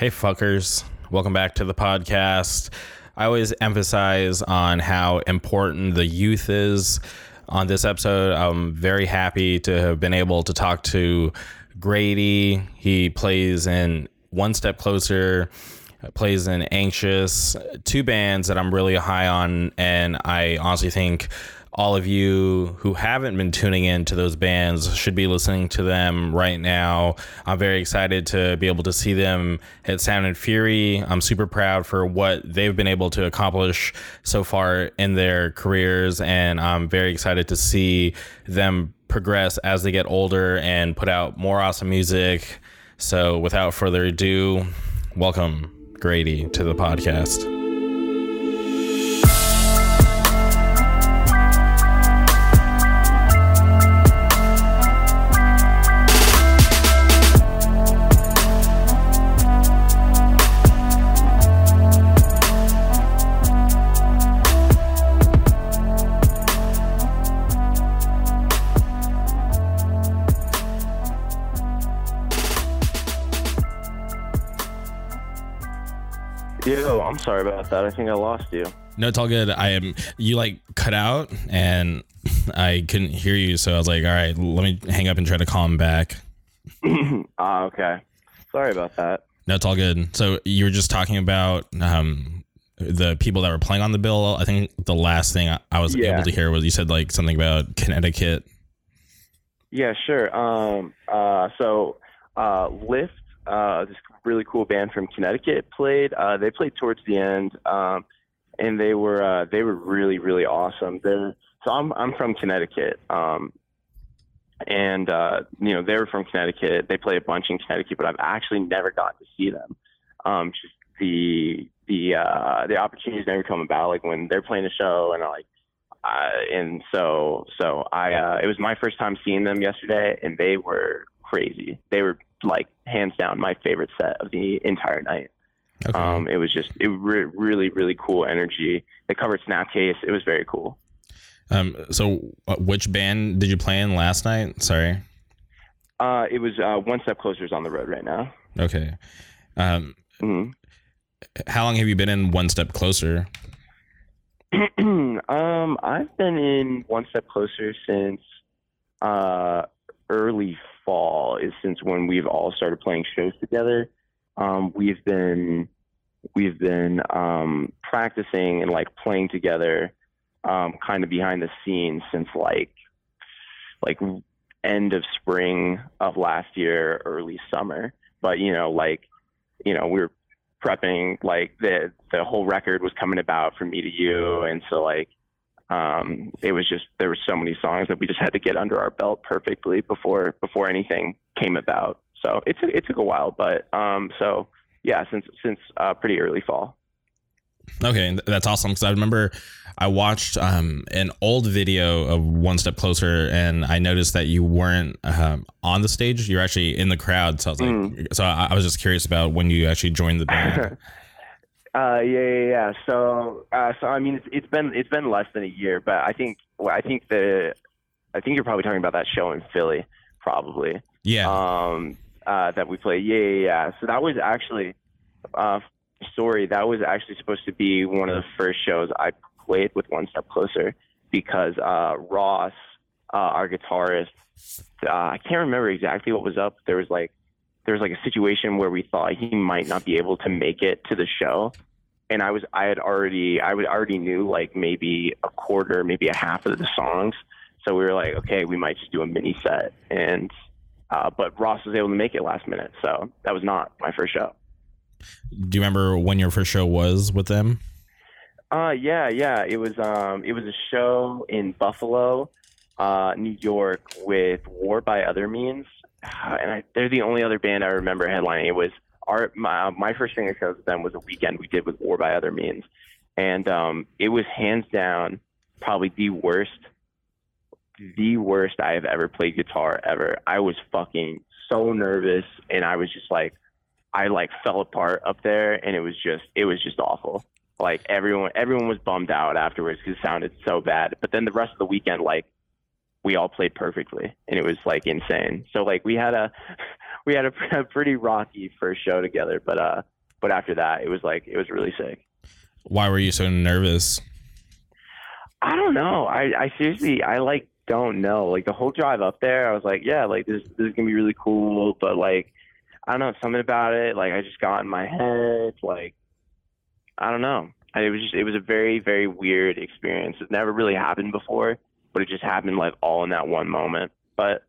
Hey, fuckers. Welcome back to the podcast. I always emphasize on how important the youth is. On this episode, I'm very happy to have been able to talk to Grady. He plays in One Step Closer, plays in Anxious, two bands that I'm really high on. And I honestly think all of you who haven't been tuning in to those bands should be listening to them right now. I'm very excited to be able to see them at Sound and Fury. I'm super proud for what they've been able to accomplish so far in their careers, and I'm very excited to see them progress as they get older and put out more awesome music. So, without further ado, welcome Grady to the podcast. I'm sorry about that. I think I lost you. No, it's all good. I am. You like cut out, and I couldn't hear you. So I was like, all right, let me hang up and try to call him back. Ah, okay. Sorry about that. No, it's all good. So you were just talking about um, the people that were playing on the bill. I think the last thing I was Yeah. able to hear was you said like something about Connecticut. Yeah, sure. Um, uh, so uh, Lyft, uh, this really cool band from Connecticut, played. Uh, they played towards the end, um, and they were uh, they were really really awesome. They're, so I'm I'm from Connecticut, um, and uh, you know they were from Connecticut. They play a bunch in Connecticut, but I've actually never got to see them. Um, just the the uh, the opportunities never come about. Like when they're playing a show, and I like uh, and so so I uh, it was my first time seeing them yesterday, and they were crazy. They were like hands down my favorite set of the entire night. Okay. Um, it was just it re- really really cool energy. They covered Snapcase. It was very cool. Um, so uh, which band did you play in last night? Sorry. Uh, it was uh, one step closer is on the road right now. Okay. Um, Mhm. how long have you been in One Step Closer? um, I've been in one step closer since uh, early fall. Is since when we've all started playing shows together. Um, we've been we've been um, practicing and like playing together, um, kind of behind the scenes since like like end of spring of last year, early summer. But you know, like you know, we were prepping like the the whole record was coming about from me to you and so like um it was just there were so many songs that we just had to get under our belt perfectly before before anything came about so it took it took a while but um so yeah since since uh pretty early fall Okay, that's awesome because I remember I watched um, an old video of One Step Closer, and I noticed that you weren't um, on the stage; you're actually in the crowd. So I was like, Mm. so I, I was just curious about when you actually joined the band. Uh, yeah, yeah, yeah. So, uh, so I mean, it's, it's been it's been less than a year, but I think well, I think the I think you're probably talking about that show in Philly, probably. yeah, um, uh, that we played. Yeah, yeah, yeah. So that was actually, uh, story. That was actually supposed to be one of the first shows I played with One Step Closer because uh, Ross, uh, our guitarist, uh, I can't remember exactly what was up. There was like there was like a situation where we thought he might not be able to make it to the show. And I was, I had already, I would already knew like maybe a quarter, maybe a half of the songs. So we were like, okay, we might just do a mini set. And uh, but Ross was able to make it last minute, so that was not my first show. do you remember when your first show was with them? Uh, yeah, yeah. It was um, it was a show in Buffalo, uh, New York, with War by Other Means, and I, they're the only other band I remember headlining. It was our my, my first finger shows with them was a weekend we did with War by Other Means, and um, it was hands down probably the worst, the worst I have ever played guitar ever. I was fucking so nervous, and I was just like, I like fell apart up there, and it was just it was just awful like everyone everyone was bummed out afterwards because it sounded so bad but then the rest of the weekend like we all played perfectly and it was like insane so like we had a we had a, a pretty rocky first show together, but uh, but after that, it was like it was really sick. Why were you so nervous? I don't know. I I seriously I like don't know. Like the whole drive up there, I was like, yeah, like this this is gonna be really cool, but like I don't know something about it. Like I just got in my head. Like I don't know. I, it was just it was a very very weird experience. It never really happened before, but it just happened like all in that one moment. But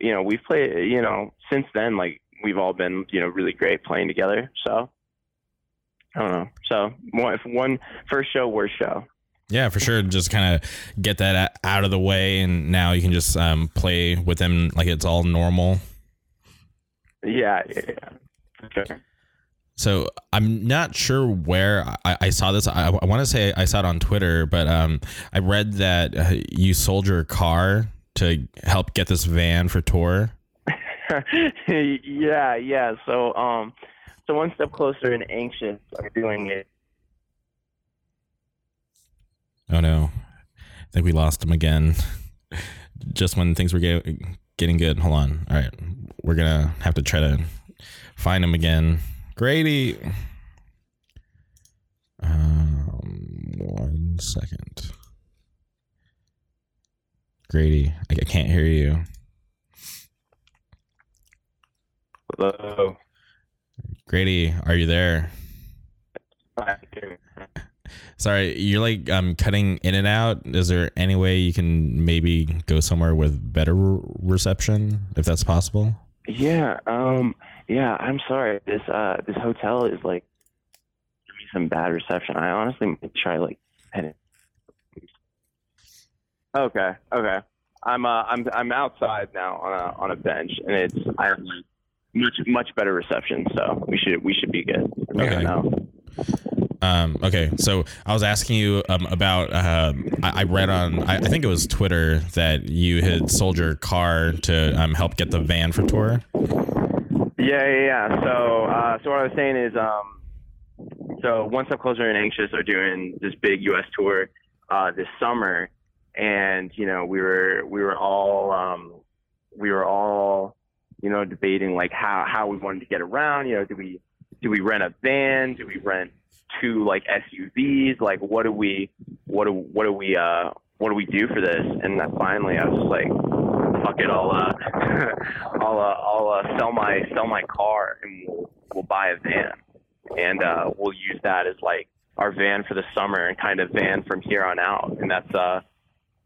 you know, we've played. You know, since then, like we've all been you know really great playing together. So I don't know. So one, one first show, worst show. Yeah, for sure. Just kind of get that out of the way, and now you can just um, play with them like it's all normal. Yeah, yeah, Sure. So I'm not sure where I, I saw this. I, I want to say I saw it on Twitter, but um, I read that uh, you sold your car to help get this van for tour. yeah, yeah. So, um, so one step closer and anxious are doing it. Oh no, I think we lost him again. Just when things were get, getting good. Hold on. All right, we're gonna have to try to find him again. Grady. Um, one second. Grady, I, can't hear you. Hello. Grady, are you there? Sorry, you're like um cutting in and out. Is there any way you can maybe go somewhere with better re- reception, if that's possible? Yeah. Um. Yeah. I'm sorry. This uh this hotel is like giving me some bad reception. I honestly might try like heading. Okay. Okay. I'm uh I'm I'm outside now on a on a bench and it's I have like much much better reception. So we should we should be good. Okay. Now. Um, okay, so I was asking you um, about. Um, I, I read on, I, I think it was Twitter, that you had sold your car to um, help get the van for tour. Yeah, yeah, yeah. So, uh, so what I was saying is, um, so One Step Closer and Anxious are doing this big U.S. tour uh, this summer, and you know, we were we were all um, we were all you know debating like how how we wanted to get around. You know, do we do we rent a van? Do we rent two like SUVs? Like, what do we what do what do we uh what do we do for this? And then finally, I was just like, fuck it, I'll uh, I'll uh, I'll uh, sell my sell my car and we'll we'll buy a van, and uh, we'll use that as like our van for the summer and kind of van from here on out. And that's uh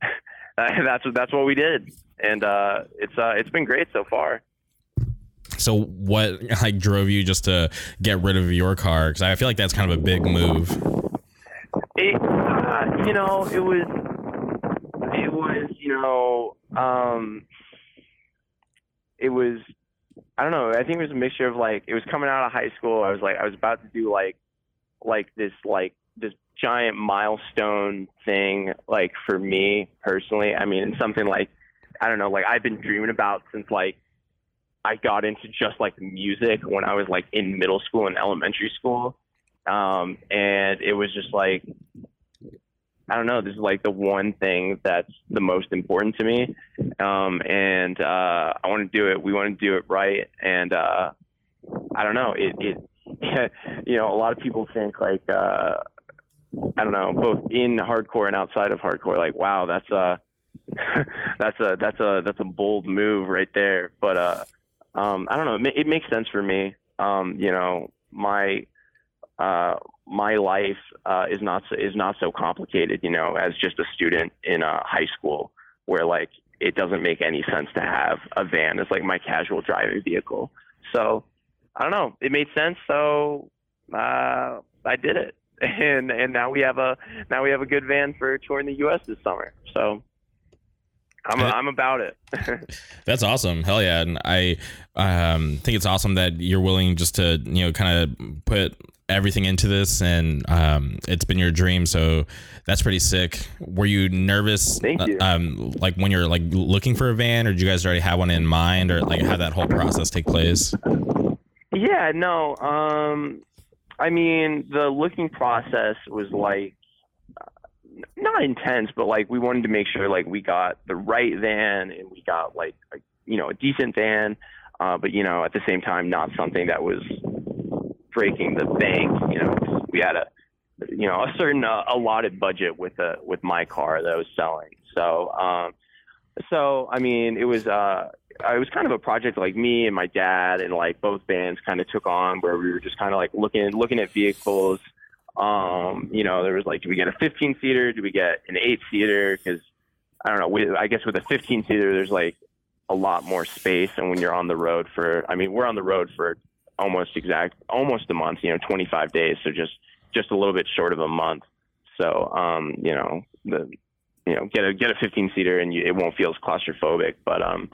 that's that's what we did, and uh, it's uh it's been great so far. So, what like drove you just to get rid of your car? Because I feel like that's kind of a big move. It, uh, you know, it was, it was, you know, um, it was, I don't know. I think it was a mixture of like, it was coming out of high school. I was like, I was about to do like, like this, like this giant milestone thing, like for me personally. I mean, something like, I don't know, like I've been dreaming about since like I got into just like music when I was like in middle school and elementary school. Um, and it was just like, I don't know, this is like the one thing that's the most important to me. Um, and, uh, I want to do it. We want to do it right. And, uh, I don't know, it, it, you know, a lot of people think like, uh, I don't know, both in hardcore and outside of hardcore, like, wow, that's a, that's a, that's a, that's a bold move right there. But, uh, um, I don't know. It, it makes sense for me. Um, you know, my uh, my life uh, is not so, is not so complicated. You know, as just a student in uh, high school, where like it doesn't make any sense to have a van as like my casual driving vehicle. So I don't know. It made sense, so uh, I did it, and and now we have a now we have a good van for touring the U.S. this summer. So I'm I'm about it. That's awesome. Hell yeah. And I um, think it's awesome that you're willing just to, you know, kind of put everything into this and um, it's been your dream. So that's pretty sick. Were you nervous? Thank you. Um, like when you're like looking for a van or did you guys already have one in mind or like how that whole process take place? Yeah, no. Um, I mean, the looking process was like not intense, but like we wanted to make sure like we got the right van and we got like a, you know a decent van. uh, but you know, at the same time, not something that was breaking the bank. You know, we had a you know a certain uh, allotted budget with a with my car that I was selling. So um, so I mean, it was uh, it was kind of a project like me and my dad and like both bands kind of took on where we were just kind of like looking looking at vehicles. Um, you know, there was like, do we get a 15 seater? Do we get an eight seater? Because I don't know. We, I guess with a 15 seater, there's like a lot more space, and when you're on the road for, I mean, we're on the road for almost exact, almost a month. You know, 25 days, so just just a little bit short of a month. So, um, you know, the you know, get a get a 15 seater and you, it won't feel as claustrophobic. But um,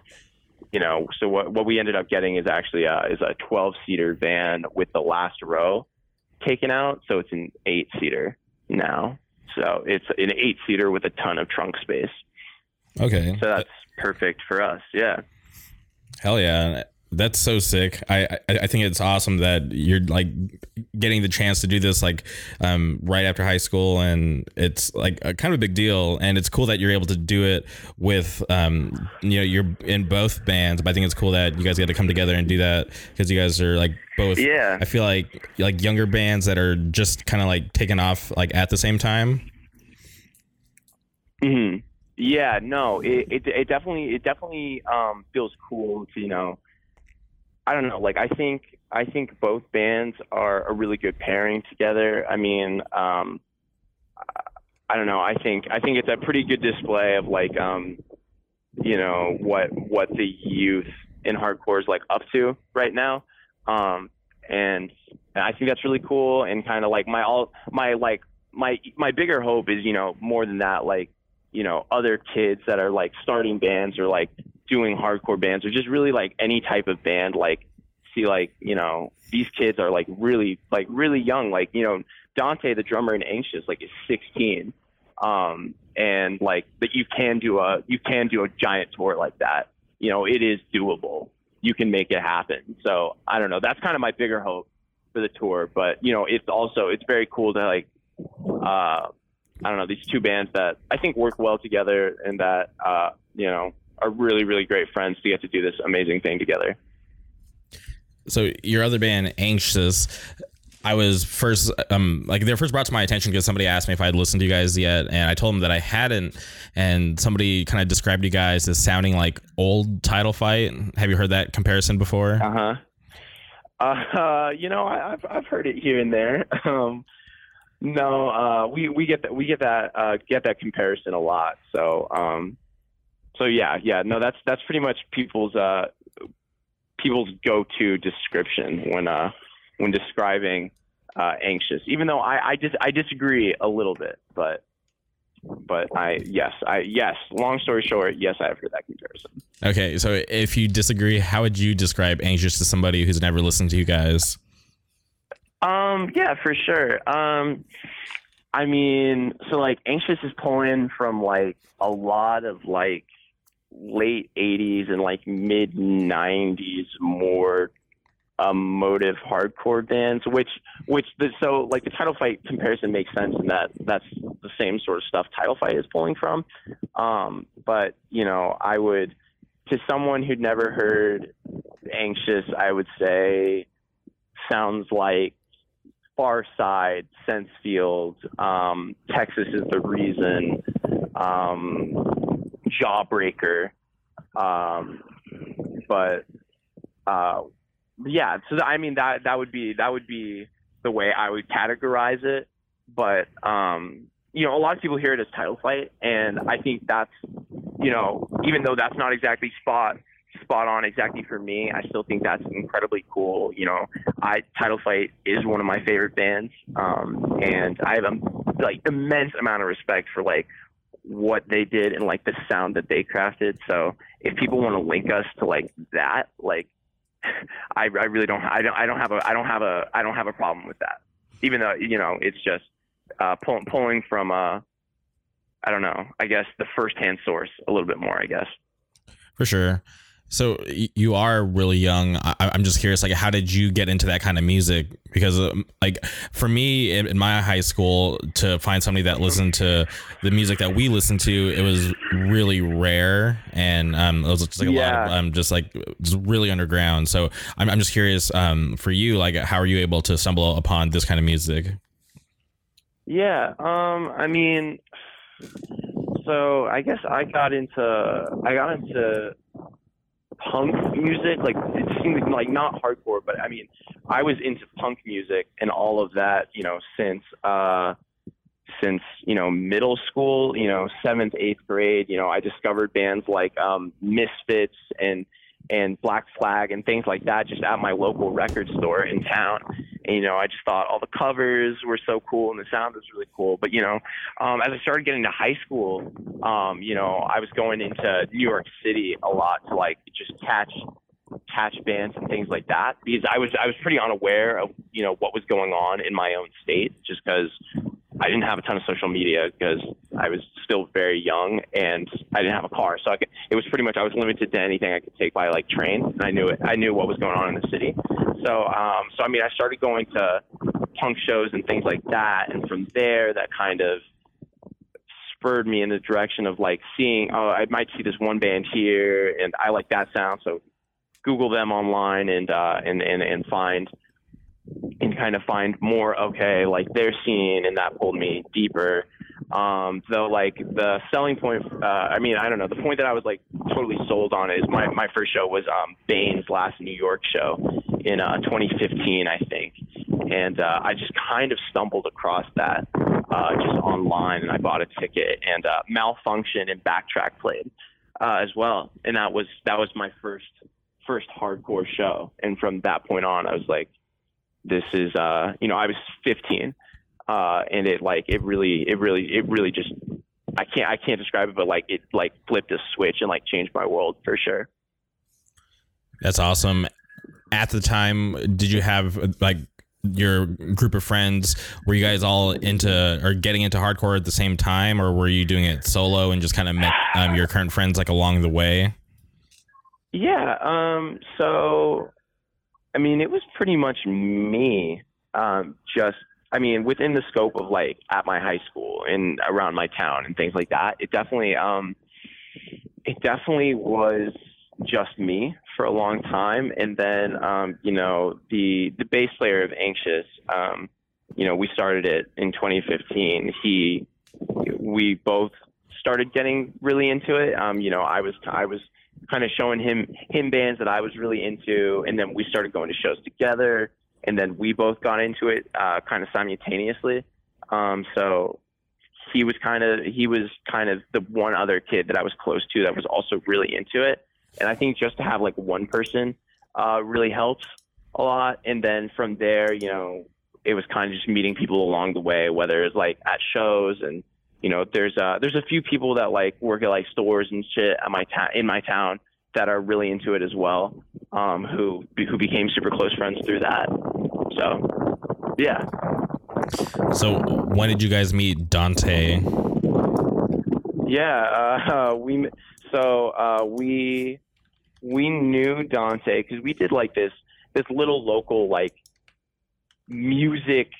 you know, so what what we ended up getting is actually a, is a 12 seater van with the last row taken out, so it's an eight seater now. So it's an eight seater with a ton of trunk space. Okay. So that's perfect for us. Yeah. Hell yeah. That's so sick. I, I, I think it's awesome that you're like getting the chance to do this like um, right after high school, and it's like a kind of a big deal. And it's cool that you're able to do it with um, you know you're in both bands. But I think it's cool that you guys get to come together and do that because you guys are like both. Yeah. I feel like like younger bands that are just kind of like taking off like at the same time. Hmm. Yeah. No. It, it it definitely it definitely um feels cool to you know I don't know. Like I think I think both bands are a really good pairing together. I mean, um, I don't know. I think I think it's a pretty good display of like, um, you know, what what the youth in hardcore is like up to right now. Um, and I think that's really cool. And kind of like my all my like my my bigger hope is you know more than that like you know other kids that are like starting bands or like doing hardcore bands or just really like any type of band like see like you know these kids are like really like really young. Like you know dante the drummer in anxious like is 16 um and like that you can do a you can do a giant tour like that. You know it is doable. You can make it happen. So i don't know. That's kind of my bigger hope for the tour but you know it's also it's very cool to like uh i don't know these two bands that i think work well together and that uh you know are really really great friends to get to do this amazing thing together so your other band anxious I was first, um, like they were first brought to my attention because somebody asked me if I'd listened to you guys yet, and I told them that I hadn't. And somebody kind of described you guys as sounding like old Title Fight. Have you heard that comparison before? Uh huh. Uh, you know, I, have I've heard it here and there. Um, no, uh, we we get that we get that uh, get that comparison a lot. So um, so yeah, yeah, no, that's that's pretty much people's uh, people's go-to description when uh, when describing uh, anxious. Even though I I, dis- I disagree a little bit, but but I yes I yes. Long story short, yes, I've heard that comparison. Okay, so if you disagree, how would you describe anxious to somebody who's never listened to you guys? Um, yeah, for sure. Um, I mean, so like anxious is pulling from like a lot of like late 80s and like mid 90s more emotive hardcore bands which which the so like the title fight comparison makes sense in that that's the same sort of stuff title fight is pulling from. Um but you know i would to someone who'd never heard anxious i would say sounds like far side sense field um texas is the reason um jawbreaker. Um, but uh, yeah, so I mean that that would be that would be the way I would categorize it. But um, you know, a lot of people hear it as title fight, and I think that's you know, even though that's not exactly spot spot on exactly for me, I still think that's incredibly cool. You know, I title fight is one of my favorite bands, um, and I have a like immense amount of respect for like what they did and like the sound that they crafted. So if people want to link us to like that, like I, I really don't, I don't, I don't have a, I don't have a, I don't have a problem with that. Even though you know it's just uh, pull, pulling from, uh, I don't know, I guess the firsthand source a little bit more. I guess for sure. So you are really young. I, am just curious, like, how did you get into that kind of music? Because, um, like, for me in, in, my high school, to find somebody that listened to the music that we listened to, it was really rare, and um, it was just like a yeah. lot of um, just like just really underground. So I'm, I'm just curious, um, for you, like, how are you able to stumble upon this kind of music? Yeah, um, I mean, so I guess I got into I got into punk music. Like it seemed like not hardcore, but I mean, I was into punk music and all of that, you know, since uh, since you know middle school. You know, seventh, eighth grade. You know, I discovered bands like um, Misfits and and Black Flag and things like that just at my local record store in town. You know, I just thought all the covers were so cool and the sound was really cool. But, you know, um, as I started getting to high school, um, you know, I was going into New York City a lot to like just catch catch bands and things like that because I was I was pretty unaware of you know what was going on in my own state just because I didn't have a ton of social media because I was still very young and I didn't have a car, so I could, it was pretty much I was limited to anything I could take by like train. And I knew it. I knew what was going on in the city. So, um, so I mean, I started going to punk shows and things like that, and from there, that kind of spurred me in the direction of like seeing, oh, I might see this one band here, and I like that sound, so Google them online and uh, and and and find and kind of find more okay like their scene and that pulled me deeper. Um though like the selling point uh i mean i don't know the point that i was like totally sold on is my my first show was um bane's last new york show in uh 2015 i think. And uh i just kind of stumbled across that uh just online and i bought a ticket and uh malfunction and backtrack played uh as well. And that was that was my first first hardcore show. And from that point on i was like this is uh you know I was 15 uh and it like it really it really it really just I can't I can't describe it but like it like flipped a switch and like changed my world for sure. That's awesome. At the time, did you have like your group of friends were you guys all into or getting into hardcore at the same time or were you doing it solo and just kind of met um, your current friends like along the way yeah um so I mean, it was pretty much me. Um, just, I mean, within the scope of like at my high school and around my town and things like that. It definitely, um, it definitely was just me for a long time. And then, um, you know, the the bass player of Anxious, um, you know, we started it in 2015. He, we both started getting really into it. Um, you know, I was I was kind of showing him him bands that I was really into, and then we started going to shows together, and then we both got into it uh, kind of simultaneously. Um, so he was kind of he was kind of the one other kid that I was close to that was also really into it, and I think just to have like one person uh, really helps a lot. And then from there, you know, it was kind of just meeting people along the way, whether it's like at shows and you know, there's uh there's a few people that like work at like stores and shit at my town ta- in my town that are really into it as well, um, who who became super close friends through that. So, yeah. So, when did you guys meet Dante? Yeah, uh, we so uh, we we knew Dante because we did like this this little local like music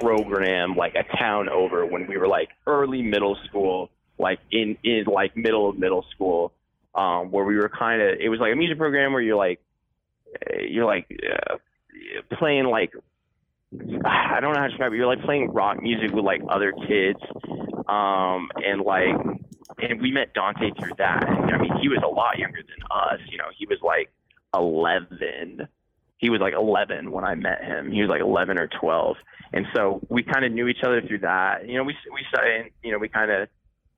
program like a town over when we were like early middle school, like in in like middle of middle school, um, where we were kind of it was like a music program where you're like you're like uh, playing like I don't know how to describe it. You're like playing rock music with like other kids, um, and like and we met Dante through that. I mean, he was a lot younger than us. You know, he was like 11 he was like 11 when I met him. He was like 11 or 12, and so we kind of knew each other through that. You know, we we started, you know, we kind of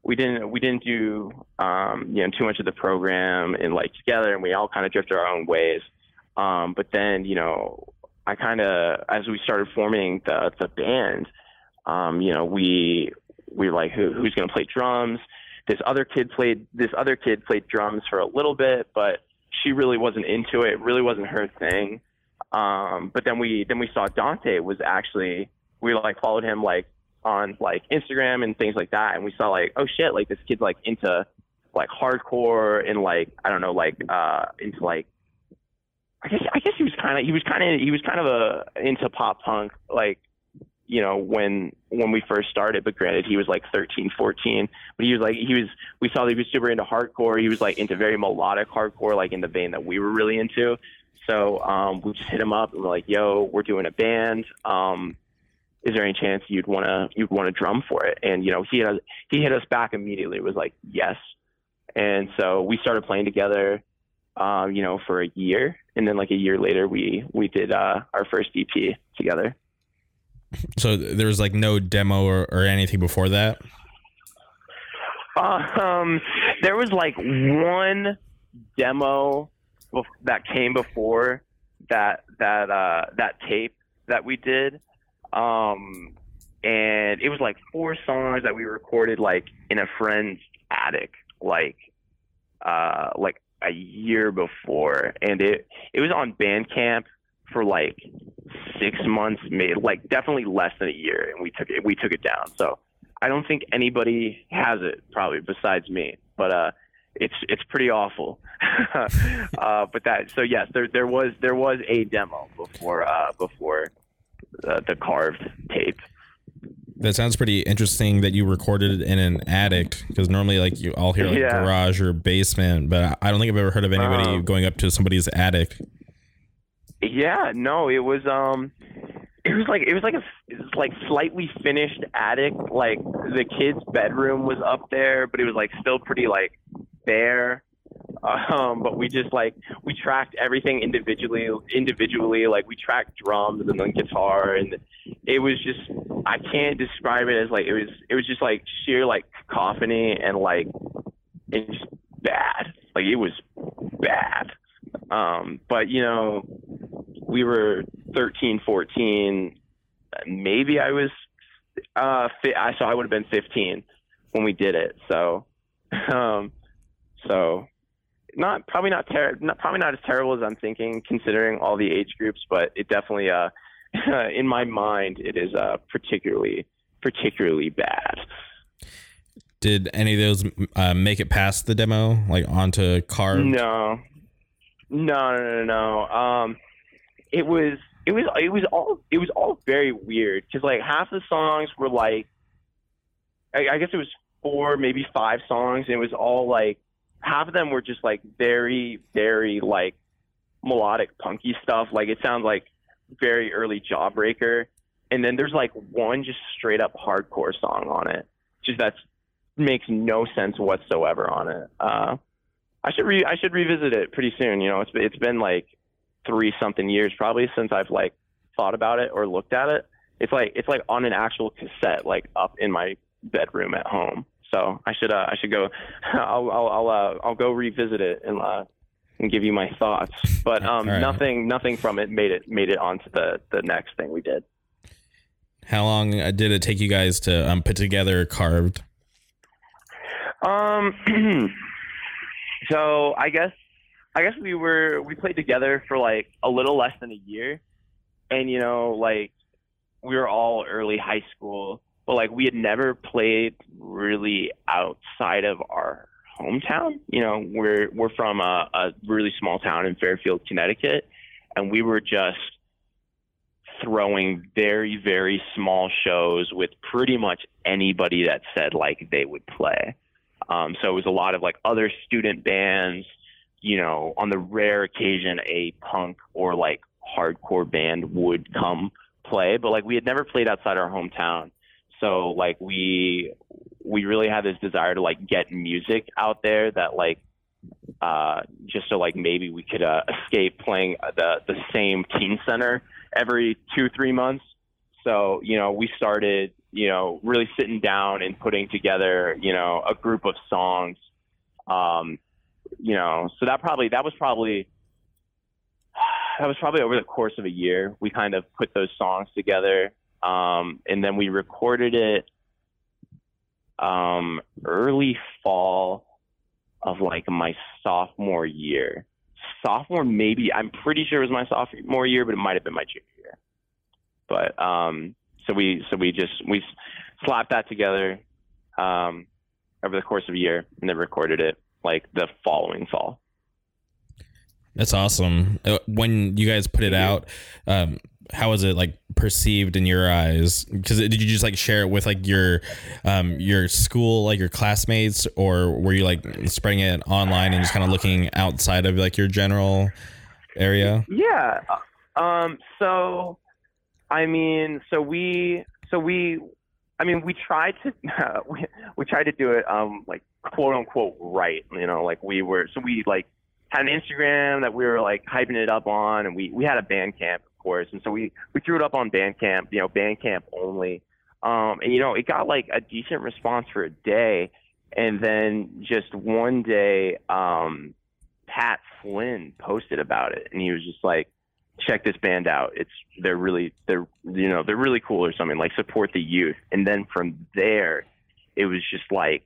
we didn't we didn't do um, you know too much of the program and like together, and we all kind of drifted our own ways. Um, but then you know, I kind of as we started forming the the band, um, you know, we we were like who who's going to play drums. This other kid played this other kid played drums for a little bit, but she really wasn't into it. It really wasn't her thing. Um, but then we then we saw Dante was actually we like followed him like on like Instagram and things like that, and we saw like oh shit like this kid's like into like hardcore and like I don't know like uh into like I guess I guess he was kind of he was kind of he was kind of a into pop punk like you know when when we first started. But granted he was like 13 14 but he was like he was we saw that he was super into hardcore. He was like into very melodic hardcore like in the vein that we were really into so um we just hit him up and we're like yo we're doing a band. Um is there any chance you'd want to you'd want to drum for it? And you know he had, he hit us back immediately. It was like yes. And so we started playing together um you know for a year. And then like a year later we we did uh our first EP together. So there was like no demo or, or anything before that. Um, there was like one demo that came before that that uh, that tape that we did, um, and it was like four songs that we recorded like in a friend's attic, like uh, like a year before, and it it was on Bandcamp for like six months, maybe like definitely less than a year, and we took it we took it down. So I don't think anybody has it probably besides me, but uh, it's it's pretty awful. uh, but that so yes, there there was there was a demo before uh, before uh, the carved tape. That sounds pretty interesting that you recorded it in an attic because normally like you all hear like yeah. garage or basement, but I don't think I've ever heard of anybody um, going up to somebody's attic. Yeah, no, it was um it was like it was like a it was like slightly finished attic. Like the kids' bedroom was up there, but it was like still pretty like bare. Um, but we just like we tracked everything individually. Individually, like we tracked drums and then guitar, and it was just I can't describe it as like it was. It was just like sheer like cacophony and like it's just bad. Like it was bad. Um, but you know, we were 13, 14. Maybe I was, uh, I so I would have been 15 when we did it. So, um, so not probably not, ter- not probably not as terrible as I'm thinking, considering all the age groups. But it definitely, uh, in my mind, it is uh, particularly particularly bad. Did any of those uh, make it past the demo, like onto carved? No, no, no, no, no. Um, it was it was it was all it was all very weird because like half the songs were like I, I guess it was four maybe five songs and it was all like half of them were just like very very like melodic punky stuff like it sounds like very early jawbreaker and then there's like one just straight up hardcore song on it just that's makes no sense whatsoever on it uh I should re I should revisit it pretty soon. You know, it's it's been like three something years probably since I've like thought about it or looked at it. It's like it's like on an actual cassette, like up in my bedroom at home. So I should uh, I should go. I'll I'll I'll, uh, I'll go revisit it and uh, and give you my thoughts. But um, right. nothing nothing from it made it made it onto the the next thing we did. How long uh, did it take you guys to um, put together carved? Um. So I guess I guess we were we played together for like a little less than a year, and you know like we were all early high school, but like we had never played really outside of our hometown. You know, we're we're from a, a really small town in Fairfield, Connecticut, and we were just throwing very very small shows with pretty much anybody that said like they would play. Um, so it was a lot of like other student bands, you know, on the rare occasion a punk or like hardcore band would come play, but like we had never played outside our hometown. So like we we really had this desire to like get music out there that like uh just so like maybe we could uh, escape playing the the same teen center every 2 3 months. So, you know, we started you know, really sitting down and putting together, you know, a group of songs. Um, you know, so that probably that was probably that was probably over the course of a year. We kind of put those songs together, um, and then we recorded it um, early fall of like my sophomore year. Sophomore, maybe I'm pretty sure it was my sophomore year, but it might have been my junior year. But um, so we so we just we slapped that together um, over the course of a year and then recorded it like the following fall. That's awesome. Uh, when you guys put it out, um, how was it like perceived in your eyes? Because did you just like share it with like your um, your school, like your classmates, or were you like spreading it online and just kind of looking outside of like your general area? Yeah. uh, Um. So, I mean, so we, so we, I mean, we tried to, we, we tried to do it, um, like quote unquote right. You know, like we were, so we like had an Instagram that we were like hyping it up on, and we we had a Bandcamp, of course, and so we we threw it up on Bandcamp. You know, Bandcamp only. Um, and you know, it got like a decent response for a day, and then just one day, um, Pat Flynn posted about it, and he was just like, "Check this band out. It's they're really they're you know they're really cool or something. Like support the youth." And then from there, it was just like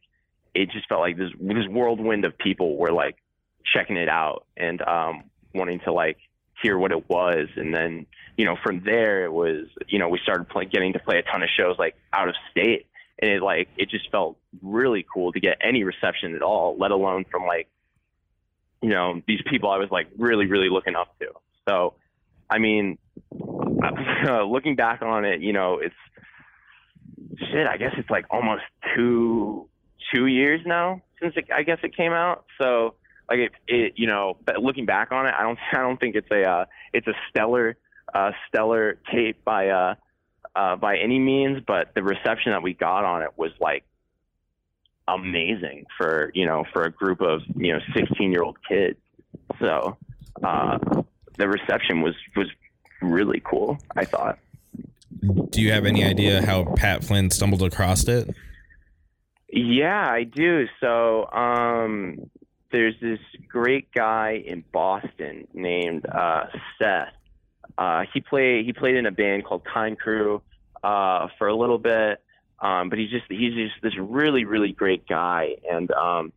it just felt like this this whirlwind of people were like checking it out and um, wanting to like hear what it was. And then you know from there it was you know we started play, getting to play a ton of shows like out of state, and it like it just felt really cool to get any reception at all, let alone from like you know these people I was like really really looking up to. So I mean, looking back on it, you know, it's shit. I guess it's like almost two two years now since it, I guess it came out. So like it, it, you know, looking back on it, I don't I don't think it's a uh, it's a stellar uh, stellar tape by uh, uh, by any means, but the reception that we got on it was like amazing for you know for a group of you know 16 year old kids. So uh, the reception was was really cool. I thought. Do you have any idea how Pat Flynn stumbled across it? Yeah, I do. So um, there's this great guy in Boston named uh, Seth. Uh, he played he played in a band called Time Crew uh, for a little bit, um, but he's just he's just this really really great guy. And um,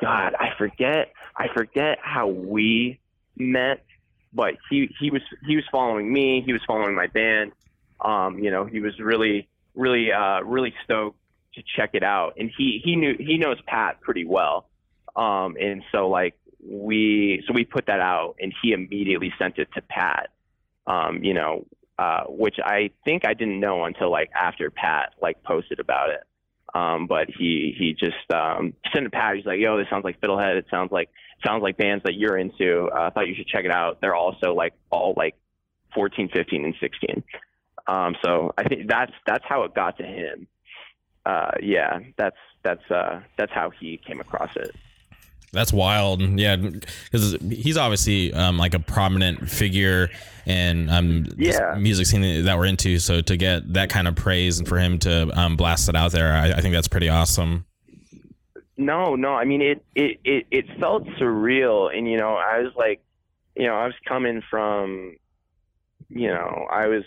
God, I forget I forget how we met, but he he was he was following me. He was following my band. Um, you know, he was really really uh, really stoked to check it out, and he he knew he knows Pat pretty well. Um, and so like we so we put that out, and he immediately sent it to Pat. Um, you know, uh, which I think I didn't know until like after Pat like posted about it. Um, but he he just um, sent it to Pat. He's like, "Yo, this sounds like Fiddlehead. It sounds like sounds like bands that you're into. Uh, I thought you should check it out. They're also like all like 14, 15, and 16." Um, so I think that's that's how it got to him. Uh, yeah, that's that's uh, that's how he came across it. That's wild. Yeah, because he's obviously um, like a prominent figure in um, Yeah. music scene that we're into. So to get that kind of praise and for him to um, blast it out there, I, I think that's pretty awesome. No, no. I mean, it, it, it, it felt surreal. And, you know, I was like, you know, I was coming from, you know, I was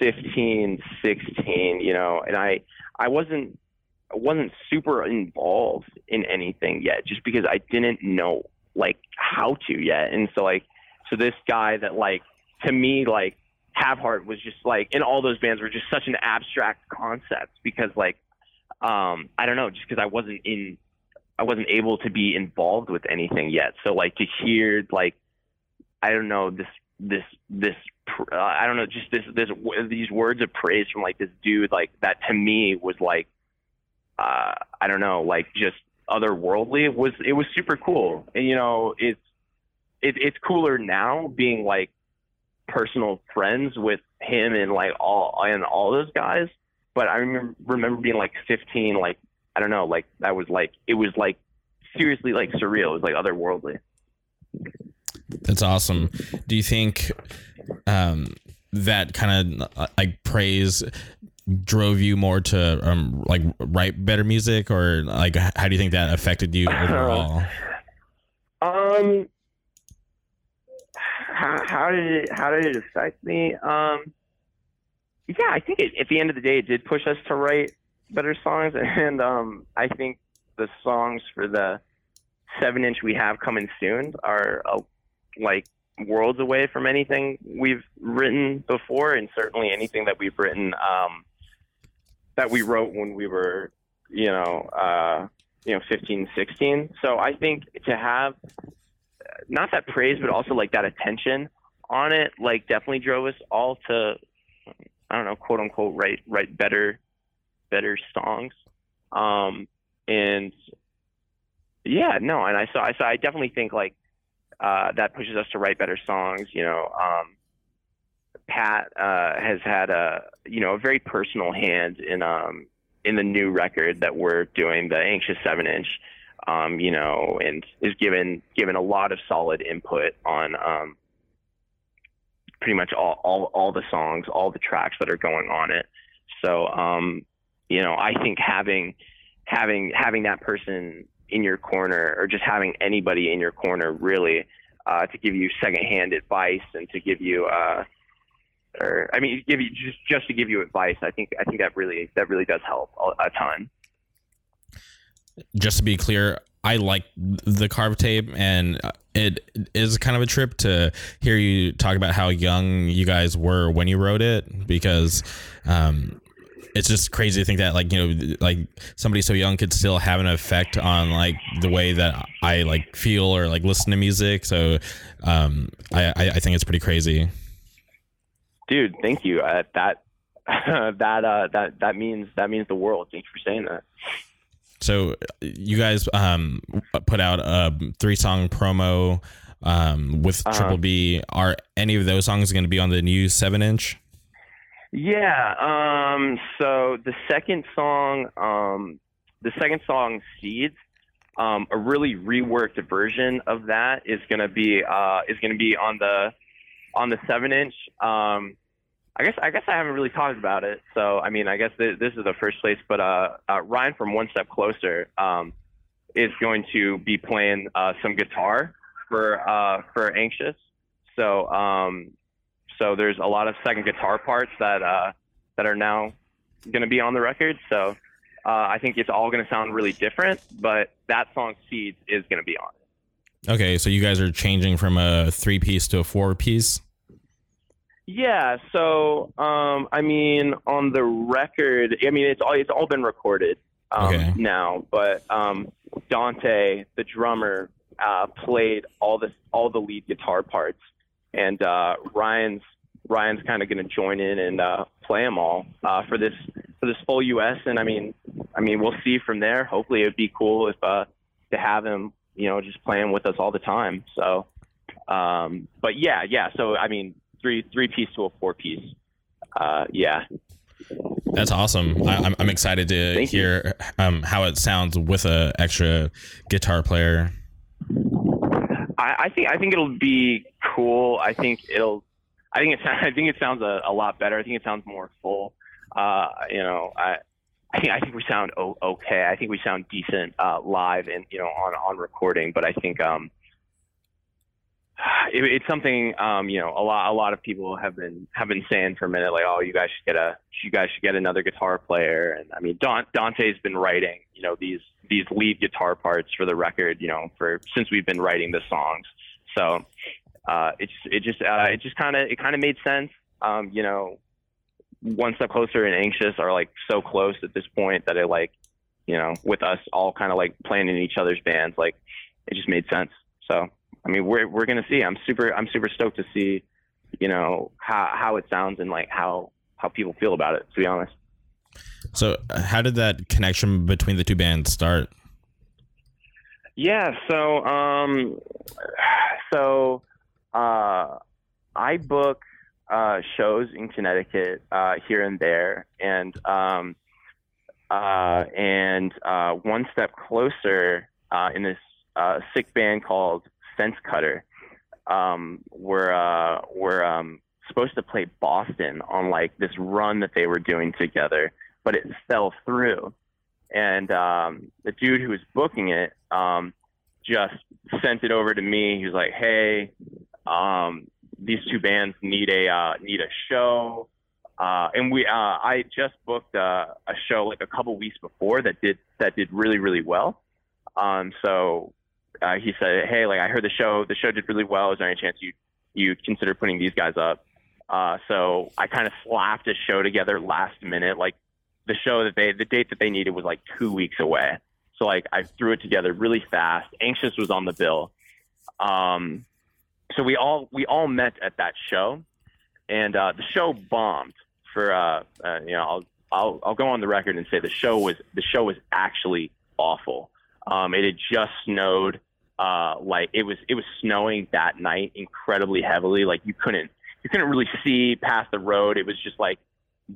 15, 16, you know, and I, I wasn't, I wasn't super involved in anything yet just because I didn't know like how to yet. And so like, so this guy that like, to me, like Have Heart was just like, and all those bands were just such an abstract concept because like, um, I don't know, just because I wasn't in, I wasn't able to be involved with anything yet. So like to hear like, I don't know this this this uh, I don't know just this this these words of praise from like this dude like that to me was like, uh, I don't know like just otherworldly. It was it was super cool, and you know it's it, it's cooler now being like personal friends with him and like all and all those guys. But I remember remember being like 15, like I don't know, like that was like it was like seriously like surreal. It was like otherworldly. That's awesome. Do you think um, that kind of like praise drove you more to um, like write better music, or like how do you think that affected you overall? Um, how, how did it how did it affect me? Um, yeah, I think it, at the end of the day, it did push us to write better songs, and um, I think the songs for the seven inch we have coming soon are uh, like worlds away from anything we've written before, and certainly anything that we've written um, that we wrote when we were, you know, uh, you know 15, 16. So I think to have not that praise, but also like that attention on it, like definitely drove us all to I don't know, quote unquote, write write better better songs. Um, and yeah, no, and I saw I saw I definitely think like uh, that pushes us to write better songs. You know, um, Pat uh, has had a you know a very personal hand in um, in the new record that we're doing, the Anxious Seven Inch. Um, you know, and is given given a lot of solid input on um, pretty much all, all all the songs, all the tracks that are going on it. So, um, you know, I think having having having that person in your corner, or just having anybody in your corner, really, uh, to give you secondhand advice and to give you, uh, or I mean, give you just just to give you advice. I think I think that really that really does help a, ton. Just to be clear, I like the carb tape, and it is kind of a trip to hear you talk about how young you guys were when you wrote it, because um, it's just crazy to think that like you know like somebody so young could still have an effect on like the way that I like feel or like listen to music. So um, I I think it's pretty crazy. Dude, thank you. Uh, that that uh, that that means that means the world. Thanks for saying that. So you guys um, put out a three song promo um, with uh-huh. Triple B. Are any of those songs going to be on the new seven inch? Yeah. Um, so the second song, um, the second song, Seeds, um, a really reworked version of that is gonna be uh, is gonna be on the on the seven inch. Um, I guess I guess I haven't really talked about it. So I mean, I guess th- this is the first place. But uh, uh, Ryan from One Step Closer um, is going to be playing uh, some guitar for uh, for Anxious. So um, so there's a lot of second guitar parts that uh, that are now going to be on the record. So uh, I think it's all going to sound really different. But that song Seeds is going to be on. Okay, so you guys are changing from a three piece to a four piece. Yeah, so um, I mean, on the record, I mean, it's all it's all been recorded um, okay. now, but um, Dante, the drummer, uh, played all the all the lead guitar parts, and uh, Ryan's Ryan's kind of going to join in and uh, play them all uh, for this for this full U.S. And I mean, I mean, we'll see from there. Hopefully, it'd be cool if uh, to have him, you know, just playing with us all the time. So, um, but yeah, yeah. So I mean three three piece to a four piece. Uh, yeah. That's awesome. I, am I'm excited to Thank hear um, how it sounds with a extra guitar player. I, I, think I think it'll be cool. I think it'll. I think it. I think it sounds a, a lot better. I think it sounds more full. Uh, you know, I. I think I think we sound okay. I think we sound decent uh, live and you know on on recording. But I think um, it, it's something um, you know a lot a lot of people have been have been saying for a minute like oh you guys should get a you guys should get another guitar player. And I mean Dante's been writing you know these these lead guitar parts for the record you know for since we've been writing the songs. So uh, it just it just uh, it just kind of it kind of made sense. Um, you know one step closer and anxious are like so close at this point that it like you know with us all kind of like playing in each other's bands like it just made sense. So I mean, we're we're gonna see. I'm super I'm super stoked to see, you know, how how it sounds and like how how people feel about it. To be honest. So, how did that connection between the two bands start? Yeah. So, um, so uh, I book uh, shows in Connecticut uh, here and there, and um, uh, and uh, one step closer uh, in this uh, sick band called fence cutter. Um, were uh, were um, supposed to play Boston on like this run that they were doing together, but it fell through. And um, the dude who was booking it um, just sent it over to me. He was like, "Hey, um, these two bands need a uh, need a show." Uh, and we, uh, I just booked a, a show like a couple weeks before that did that did really really well. Um, so uh, he said, "Hey, like I heard the show. The show did really well. Is there any chance you you consider putting these guys up?" Uh, so I kind of slapped a show together last minute. Like the show that they, the date that they needed was like two weeks away. So like I threw it together really fast. Anxious was on the bill. Um, so we all we all met at that show, and uh, the show bombed. For uh, uh, you know, I'll, I'll I'll go on the record and say the show was the show was actually awful. Um, it had just snowed. Uh, like it was it was snowing that night incredibly heavily. Like you couldn't you couldn't really see past the road. It was just like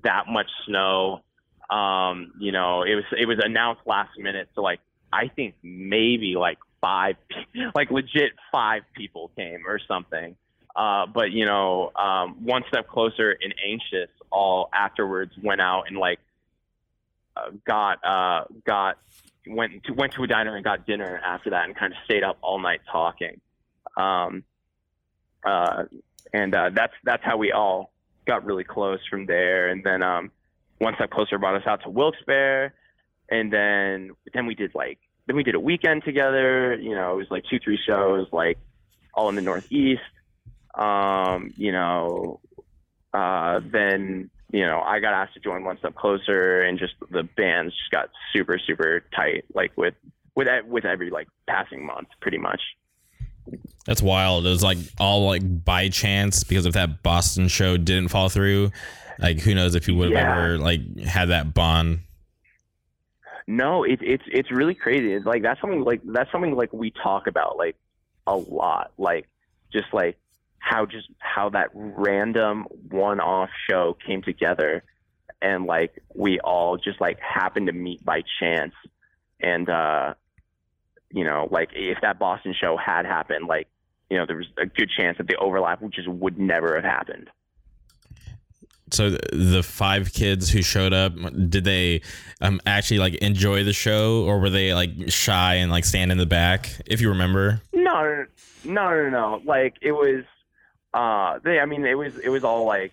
that much snow. Um, you know, it was it was announced last minute, so like I think maybe like five, like legit five people came or something. Uh, but you know, um, one step closer and anxious, all afterwards went out and like uh, got uh, got went to went to a diner and got dinner after that and kind of stayed up all night talking. Um, uh, and uh, that's that's how we all got really close from there. And then um, one step closer brought us out to Wilkes-Barre, and then then we did like then we did a weekend together. You know, it was like two three shows, like all in the Northeast. Um, you know, uh, then you know I got asked to join One Step Closer, and just the bands just got super super tight, like with with with every like passing month, pretty much. That's wild. It was like all like by chance because if that Boston show didn't fall through, like who knows if you would have Yeah. ever like had that bond. No, it's it's it's really crazy. It's like that's something like that's something like we talk about like a lot. Like just like how just how that random one-off show came together, and like we all just like happened to meet by chance, and uh, you know, like if that Boston show had happened, like you know, there was a good chance that the overlap just would never have happened. So the five kids who showed up, did they um actually like enjoy the show or were they like shy and like stand in the back? If you remember. No, no, no, no, no. Like it was, uh, they. I mean, it was it was all like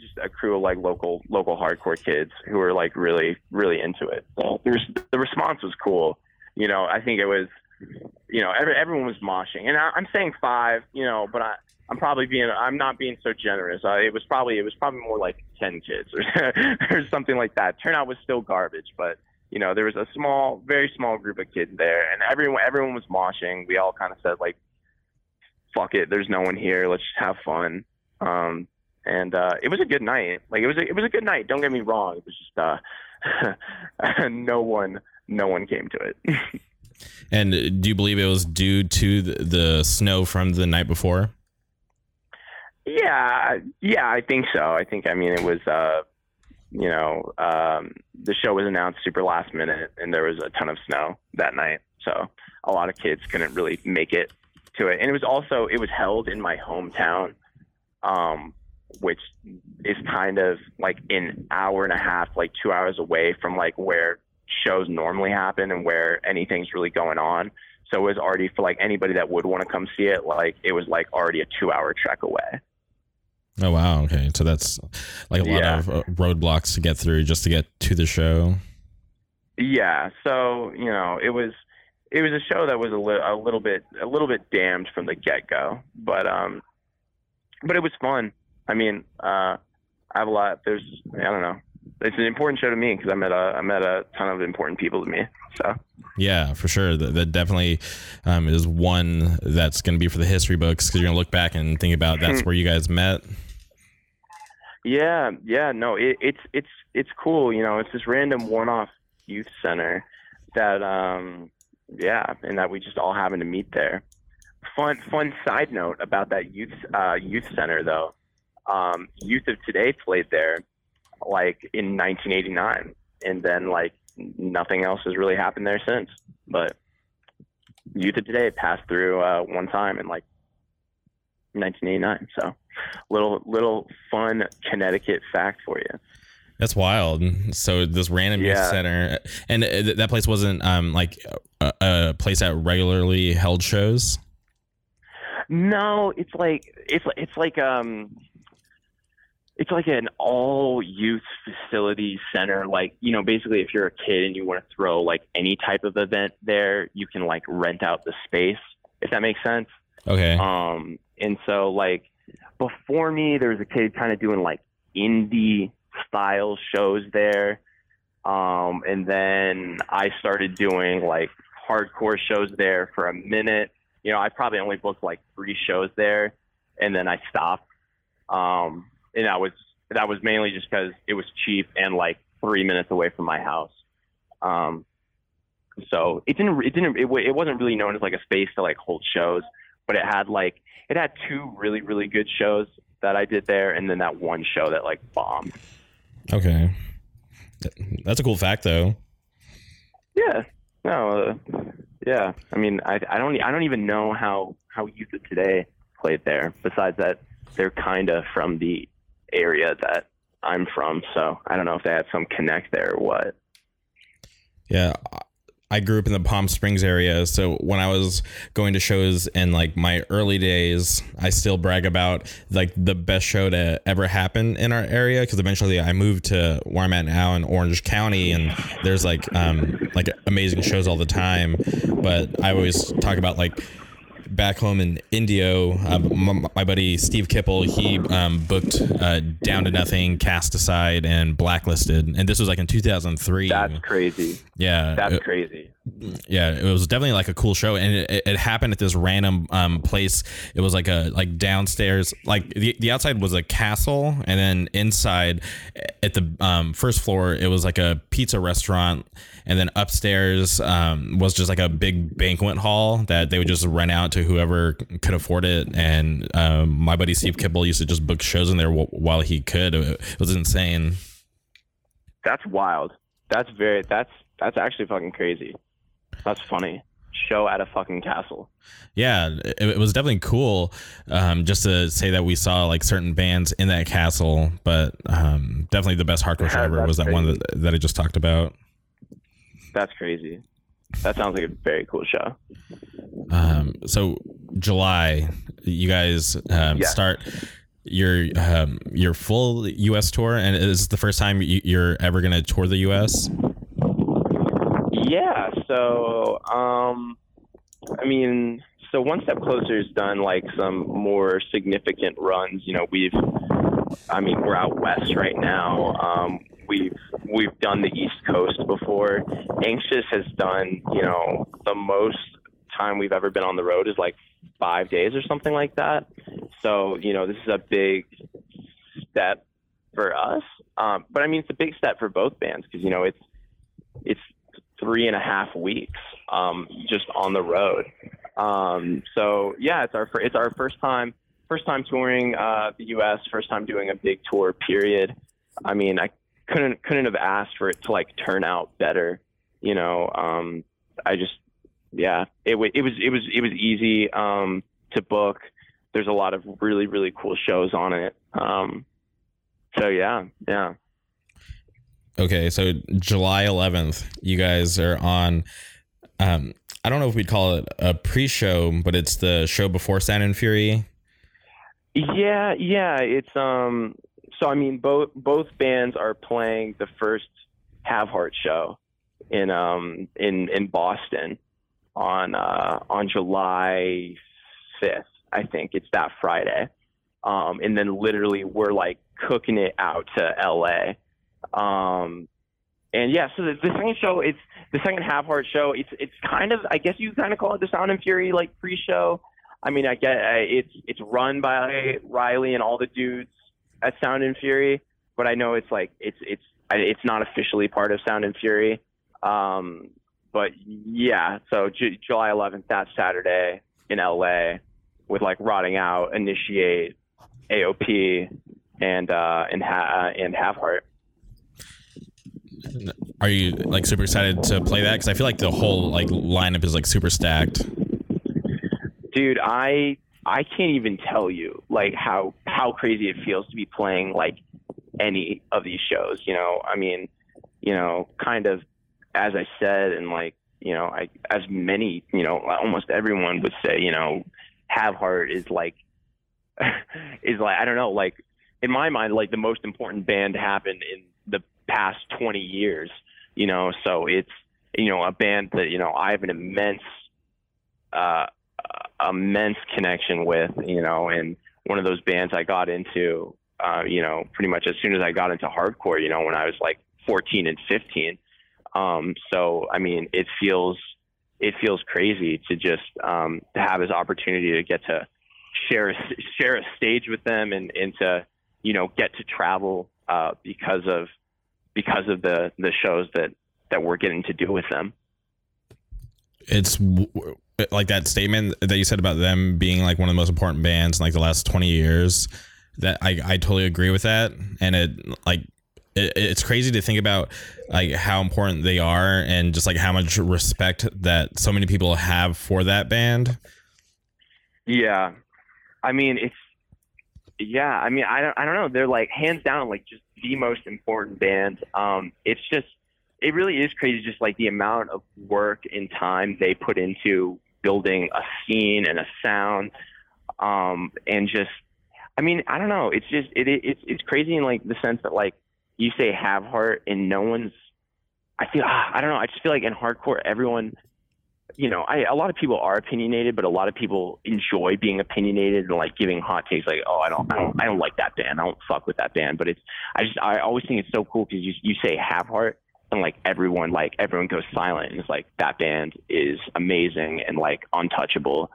just a crew of like local local hardcore kids who were like really really into it. So there's the response was cool. You know, I think it was, you know, every, everyone was moshing, and I, I'm saying five, you know, but I. I'm probably being I'm not being so generous. Uh, it was probably it was probably more like ten kids or, or something like that. Turnout was still garbage, but you know there was a small, very small group of kids there, and everyone everyone was moshing. We all kind of said like, "Fuck it, there's no one here. Let's just have fun." Um, and uh, it was a good night. Like it was a, it was a good night. Don't get me wrong. It was just uh, no one no one came to it. And do you believe it was due to the, the snow from the night before? Yeah, yeah, I think so. I think I mean it was uh you know, um the show was announced super last minute and there was a ton of snow that night. So a lot of kids couldn't really make it to it. And it was also it was held in my hometown um which is kind of like an hour and a half, like 2 hours away from like where shows normally happen and where anything's really going on. So it was already for like anybody that would want to come see it, like it was like already a 2-hour trek away. Oh wow, okay. So that's like a lot Yeah. of uh, roadblocks to get through just to get to the show. Yeah, so you know, it was it was a show that was a, li- a little bit a little bit damned from the get go, but um, but it was fun. I mean, uh, I have a lot. There's I don't know. It's an important show to me because I met a I met a ton of important people to me. So Yeah, for sure. That, that definitely um, is one that's going to be for the history books because you're going to look back and think about that's where you guys met. yeah, yeah, no, it, it's it's it's cool. You know, it's this random one off youth center that um, yeah, and that we just all happen to meet there. Fun fun side note about that youth uh, youth center though. Um, Youth of Today played there like in 1989, and then like nothing else has really happened there since. But Youth of Today passed through uh, one time in like 1989. So little little fun Connecticut fact for you. That's wild. So this random youth center, and th- that place wasn't um, like a, a place that regularly held shows. No, it's like it's it's like um it's like an all youth facility center like you know basically if you're a kid and you want to throw like any type of event there you can like rent out the space if that makes sense Okay. um and so like before me there was a kid kind of doing like indie style shows there Um, and then I started doing like hardcore shows there for a minute. You know, I probably only booked like three shows there, and then I stopped. Um, and that was that was mainly just because it was cheap and like three minutes away from my house. Um, so it didn't it didn't it, it wasn't really known as like a space to like hold shows, but it had like it had two really really good shows that I did there, and then that one show that like bombed. Okay, that's a cool fact though. Yeah. No. Uh, yeah. I mean, I I don't I don't even know how how Youth of Today played there. Besides that, they're kind of from the area that I'm from, so I don't know if they had some connect there or what. Yeah, I grew up in the Palm Springs area, so when I was going to shows in like my early days, I still brag about like the best show to ever happen in our area because eventually I moved to where I'm at now in Orange County, and there's like um like amazing shows all the time. But I always talk about like back home in Indio, uh, my, my, buddy Steve Kipple, he um, booked uh, Down to Nothing, Cast Aside, and Blacklisted, and this was like in 2003. That's crazy. Yeah, that's it, crazy. Yeah, it was definitely like a cool show, and it, it happened at this random um, place. It was like a like downstairs, like the, the outside was a castle, and then inside at the um, first floor, it was like a pizza restaurant and then upstairs um, was just like a big banquet hall that they would just rent out to whoever could afford it. And um, my buddy Steve Kibble used to just book shows in there w- while he could. It was insane. That's wild. That's very. That's that's actually fucking crazy. That's funny show at a fucking castle. Yeah, it, it was definitely cool. Um, just to say that we saw like certain bands in that castle, but um, definitely the best hardcore show ever was that crazy. one that, that I just talked about. That's crazy. That sounds like a very cool show. Um, so July, you guys um, yeah. start your um, your full U.S. tour, and is this the first time you're ever going to tour the U.S. Yeah. So, um, I mean, so one step closer has done like some more significant runs. You know, we've, I mean, we're out west right now. Um, we've we've done the East Coast before. Anxious has done, you know, the most time we've ever been on the road is like five days or something like that. So, you know, this is a big step for us. Um, but I mean, it's a big step for both bands because, you know, it's, it's three and a half weeks um, just on the road. Um, so yeah, it's our, it's our first time, first time touring uh, the U.S., first time doing a big tour period. I mean, I couldn't couldn't have asked for it to like turn out better. You know, um, I just yeah, it, it was it was it was easy um, to book. There's a lot of really really cool shows on it. Um, so yeah, yeah. Okay, so July 11th, you guys are on. Um, I don't know if we'd call it a pre-show, but it's the show before Sound and Fury. Yeah, yeah, it's um so I mean, both both bands are playing the first Have Heart show in um in in Boston on uh, on July fifth. I think it's that Friday, um, and then literally we're like cooking it out to L.A. Um, and yeah, so the, the second show, it's the second Have Heart show. It's it's kind of I guess you kind of call it the Sound and Fury like pre-show. I mean, I get it's it's run by Riley and all the dudes at Sound and Fury, but I know it's like it's it's it's not officially part of Sound and Fury. Um, but yeah, so J- July 11th, that Saturday in LA, with like rotting out, initiate, AOP, and uh, and ha- uh, and Have Heart. Are you like super excited to play that? Because I feel like the whole like lineup is like super stacked. Dude, I I can't even tell you like how how crazy it feels to be playing like any of these shows. You know, I mean, you know, kind of as I said, and like you know, I as many you know, almost everyone would say, you know, Have Heart is like is like I don't know, like in my mind, like the most important band happened in the past 20 years. You know, so it's you know a band that you know I have an immense uh, immense connection with, you know, and one of those bands I got into uh, you know, pretty much as soon as I got into hardcore, you know, when I was like 14 and 15. Um, so, I mean, it feels, it feels crazy to just, um, to have this opportunity to get to share, share a stage with them and, and to, you know, get to travel, uh, because of, because of the, the shows that, that we're getting to do with them. It's like that statement that you said about them being like one of the most important bands in like the last 20 years that I, I totally agree with that. And it like it, it's crazy to think about like how important they are and just like how much respect that so many people have for that band. Yeah. I mean it's yeah i mean i don't i don't know. They're like hands down like just the most important band. Um it's just it really is crazy just like the amount of work and time they put into building a scene and a sound um and just I mean, I don't know. It's just it, it it's it's crazy in like the sense that like you say have heart and no one's. I feel I don't know. I just feel like in hardcore everyone, you know, I a lot of people are opinionated, but a lot of people enjoy being opinionated and like giving hot takes. Like, oh, I don't, I don't, I don't like that band. I don't fuck with that band. But it's I just I always think it's so cool because you you say have heart and like everyone like everyone goes silent and it's like that band is amazing and like untouchable.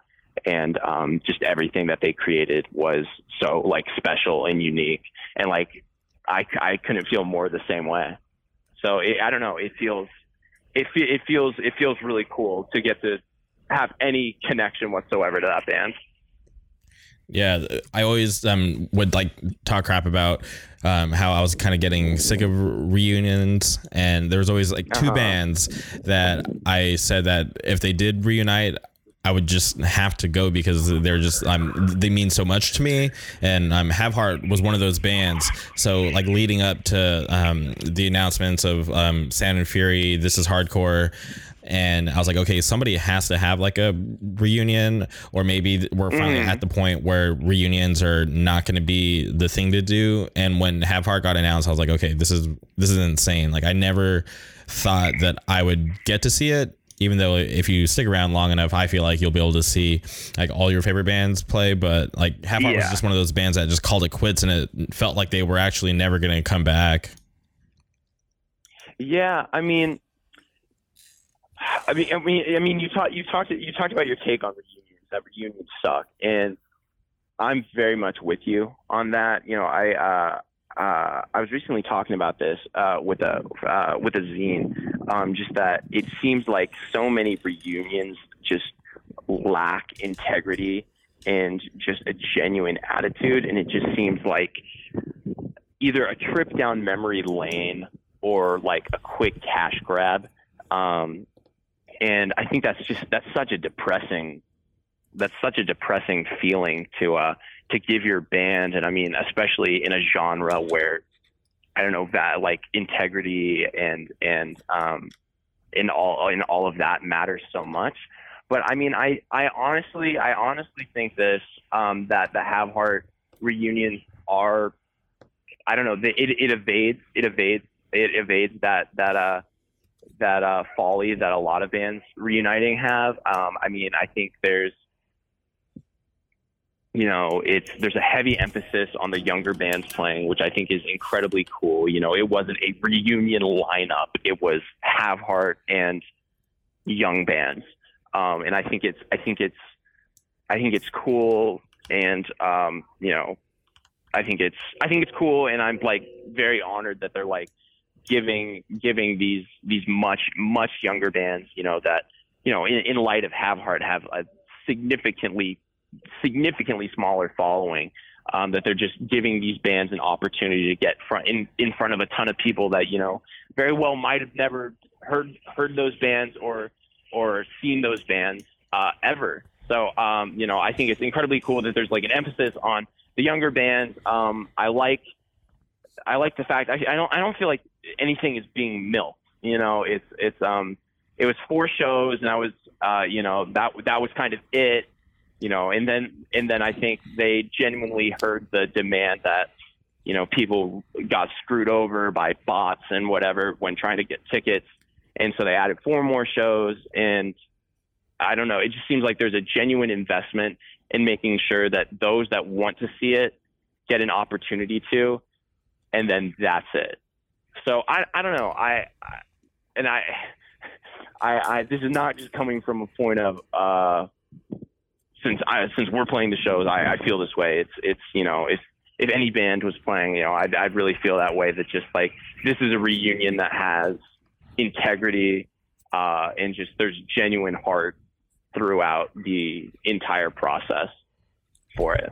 And um, just everything that they created was so like special and unique. And like I, I couldn't feel more the same way. So it, I don't know. It feels it, it feels it feels really cool to get to have any connection whatsoever to that band yeah, I always um, would like talk crap about um, how I was kind of getting sick of reunions, and there was always like 2 uh-huh. bands that I said that if they did reunite, I would just have to go because they're just um they mean so much to me and um Have Heart was one of those bands so like leading up to um the announcements of um Sound and Fury this is hardcore and I was like okay somebody has to have like a reunion or maybe we're finally mm. at the point where reunions are not going to be the thing to do and when Have Heart got announced I was like okay this is this is insane like I never thought that I would get to see it even though if you stick around long enough, I feel like you'll be able to see like all your favorite bands play. But like Have Heart yeah. was just one of those bands that just called it quits, and it felt like they were actually never going to come back. Yeah, I mean, I mean, I mean, I mean, you talked, you talked, you talked about your take on reunions. That reunions suck, and I'm very much with you on that. You know, I. uh uh, I was recently talking about this uh, with a uh, with a zine. Um, just that it seems like so many reunions just lack integrity and just a genuine attitude, and it just seems like either a trip down memory lane or like a quick cash grab. Um, and I think that's just that's such a depressing that's such a depressing feeling to uh to give your band and I mean especially in a genre where I don't know that like integrity and and um in all in all of that matters so much. But I mean I I honestly I honestly think this um that the Have Heart reunions are I don't know it it evades it evades it evades that that uh that uh folly that a lot of bands reuniting have. Um I mean I think there's you know, it's there's a heavy emphasis on the younger bands playing, which I think is incredibly cool. You know, it wasn't a reunion lineup; it was Have Heart and young bands, um, and I think it's I think it's I think it's cool, and um, you know, I think it's I think it's cool, and I'm like very honored that they're like giving giving these these much much younger bands, you know, that you know, in, in light of Have Heart, have a significantly significantly smaller following. Um, that they're just giving these bands an opportunity to get front in, in front of a ton of people that you know very well might have never heard heard those bands or or seen those bands uh, ever. So um, you know I think it's incredibly cool that there's like an emphasis on the younger bands. Um, I like I like the fact I, I don't I don't feel like anything is being milked. You know it's it's um it was four shows and I was uh, you know that that was kind of it you know, and then and then I think they genuinely heard the demand that you know people got screwed over by bots and whatever when trying to get tickets, and so they added four more shows. And I don't know, it just seems like there's a genuine investment in making sure that those that want to see it get an opportunity to, and then that's it. So I I don't know I, I and I, I I this is not just coming from a point of uh since I since we're playing the shows I, I feel this way. It's it's you know if if any band was playing you know I'd I'd really feel that way that just like this is a reunion that has integrity uh and just there's genuine heart throughout the entire process for it.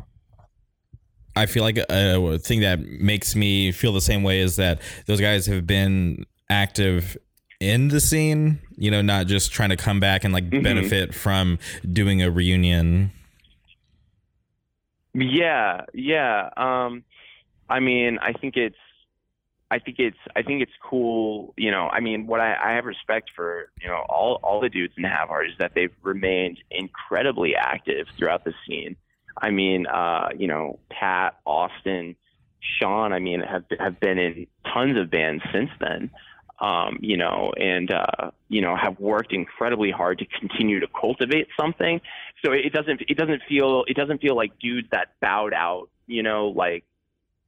I feel like a thing that makes me feel the same way is that those guys have been active in the scene, you know, not just trying to come back and like mm-hmm. benefit from doing a reunion. Yeah, yeah. Um, I mean, I think it's, I think it's, I think it's cool. You know, I mean, what I, I have respect for, you know, all all the dudes in Have Heart is that they've remained incredibly active throughout the scene. I mean, uh, you know, Pat, Austin, Sean. I mean, have have been in tons of bands since then. Um, you know, and uh, you know, have worked incredibly hard to continue to cultivate something. So it doesn't it doesn't feel it doesn't feel like dudes that bowed out. You know, like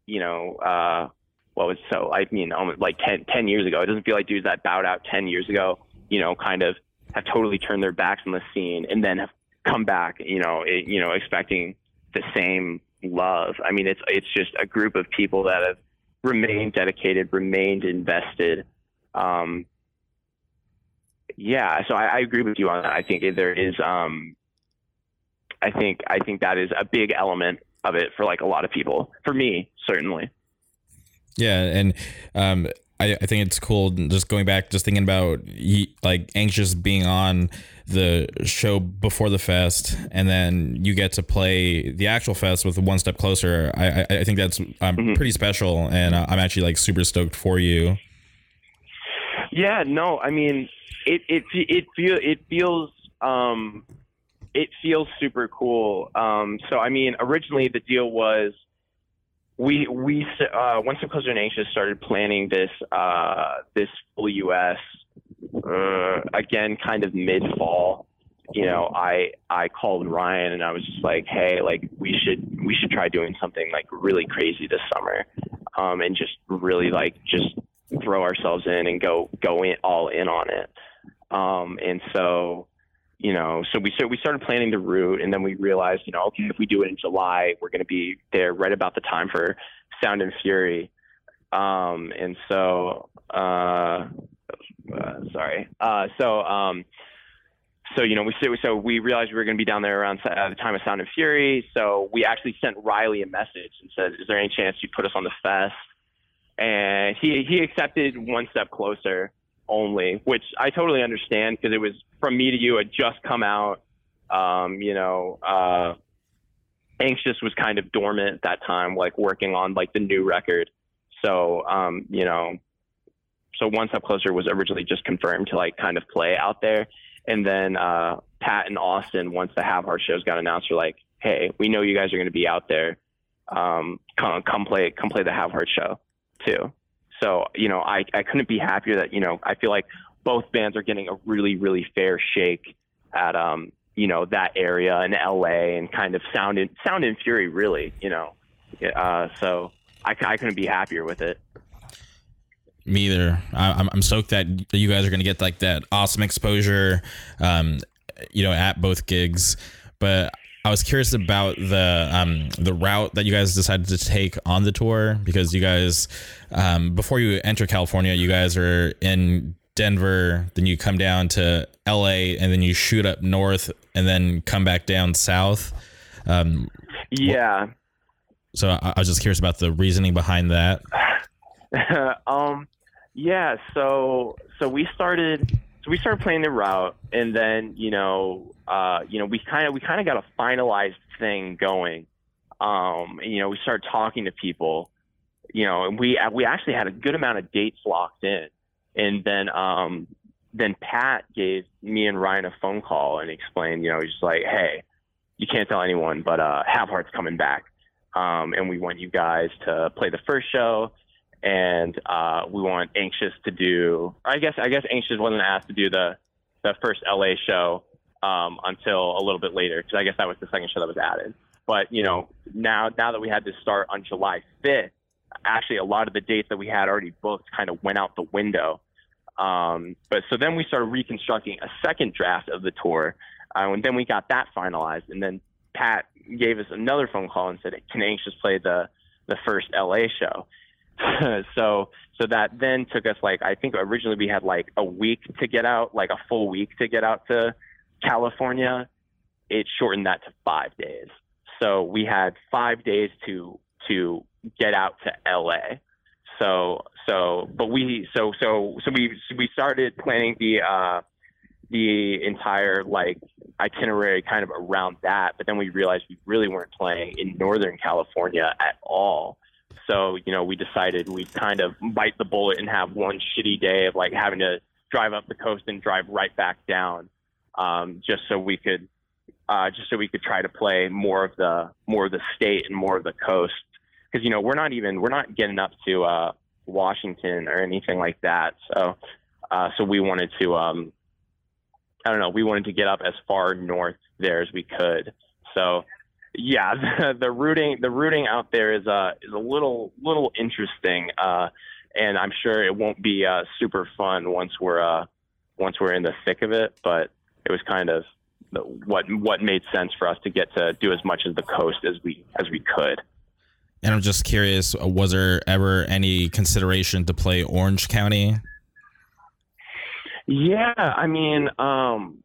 you know, uh, what was so? I mean, almost like 10, 10 years ago. It doesn't feel like dudes that bowed out ten years ago. You know, kind of have totally turned their backs on the scene and then have come back. You know, it, you know, expecting the same love. I mean, it's it's just a group of people that have remained dedicated, remained invested. Um, yeah, so I, I, agree with you on that. I think there is, um, I think I think that is a big element of it for like a lot of people. For me, certainly. Yeah, and um, I, I think it's cool just going back, just thinking about like anxious being on the show before the fest, and then you get to play the actual fest with one step closer. I I, I think that's um, mm-hmm. pretty special, and uh, I'm actually like super stoked for you. Yeah, no, I mean it it it feel it feels um it feels super cool. Um, so I mean, originally the deal was we we uh, One Step Closer and Anxious started planning this uh, this full U.S. Uh, again, kind of mid fall. You know, I I called Ryan and I was just like, hey, like we should we should try doing something like really crazy this summer, um, and just really like just throw ourselves in and go go in all in on it. Um, and so you know, so we so we started planning the route, and then we realized, you know, okay, if we do it in July, we're going to be there right about the time for Sound and Fury, um, and so uh, uh, sorry, uh, so um, so you know, we so we realized we were going to be down there around uh, the time of Sound and Fury, so we actually sent Riley a message and said, "Is there any chance you'd put us on the fest?" And he he accepted one step closer only, which I totally understand because it was from me to you had just come out. Um, you know, uh, anxious was kind of dormant at that time, like working on like the new record. So, um, you know, so one step closer was originally just confirmed to like kind of play out there. And then uh, Pat and Austin, once the Have Heart shows got announced, were like, "Hey, we know you guys are going to be out there. Um, come, come play, come play the Have Heart show too." So, you know, I, I couldn't be happier that, you know, I feel like both bands are getting a really, really fair shake at, um, you know, that area in LA and kind of sound in, sound and fury, really, you know. Uh, so I, I couldn't be happier with it. Me either. I, am I'm stoked that you guys are going to get like that awesome exposure, um, you know, at both gigs. But I was curious about the um, the route that you guys decided to take on the tour because you guys um, before you enter California, you guys are in Denver, then you come down to LA, and then you shoot up north, and then come back down south. Um, yeah. So I, I was just curious about the reasoning behind that. um, yeah. So so we started so we started playing the route, and then you know, uh, you know, we kind of we kind of got a finalized thing going. Um, you know, we started talking to people, you know, and we we actually had a good amount of dates locked in, and then um, then Pat gave me and Ryan a phone call and explained, you know, he's like, hey, you can't tell anyone, but uh, Have Heart's coming back, um, and we want you guys to play the first show and uh, we want Anxious to do. I guess I guess Anxious wasn't asked to do the the first LA show um, until a little bit later because I guess that was the second show that was added. but you know, now now that we had to start on July 5th, actually a lot of the dates that we had already booked kind of went out the window. Um, but so then we started reconstructing a second draft of the tour, uh, and then we got that finalized. And then Pat gave us another phone call and said, "Can Anxious play the the first LA show?" so so that then took us like I think originally we had like a week to get out, like a full week to get out to California. It shortened that to five days. So we had five days to to get out to LA. So so but we so so so we so we started planning the uh the entire like itinerary kind of around that, but then we realized we really weren't playing in Northern California at all. So, you know, we decided we'd kind of bite the bullet and have one shitty day of like having to drive up the coast and drive right back down, um, just so we could, uh, just so we could try to play more of the more of the state and more of the coast. Because you know we're not even we're not getting up to uh, Washington or anything like that. So, uh, so we wanted to, um, I don't know, we wanted to get up as far north there as we could. So yeah, the, the routing the routing out there is uh is a little little interesting, uh, and I'm sure it won't be uh, super fun once we're uh, once we're in the thick of it. But it was kind of what what made sense for us to get to do as much of the coast as we as we could. And I'm just curious, was there ever any consideration to play Orange County? Yeah, I mean, um,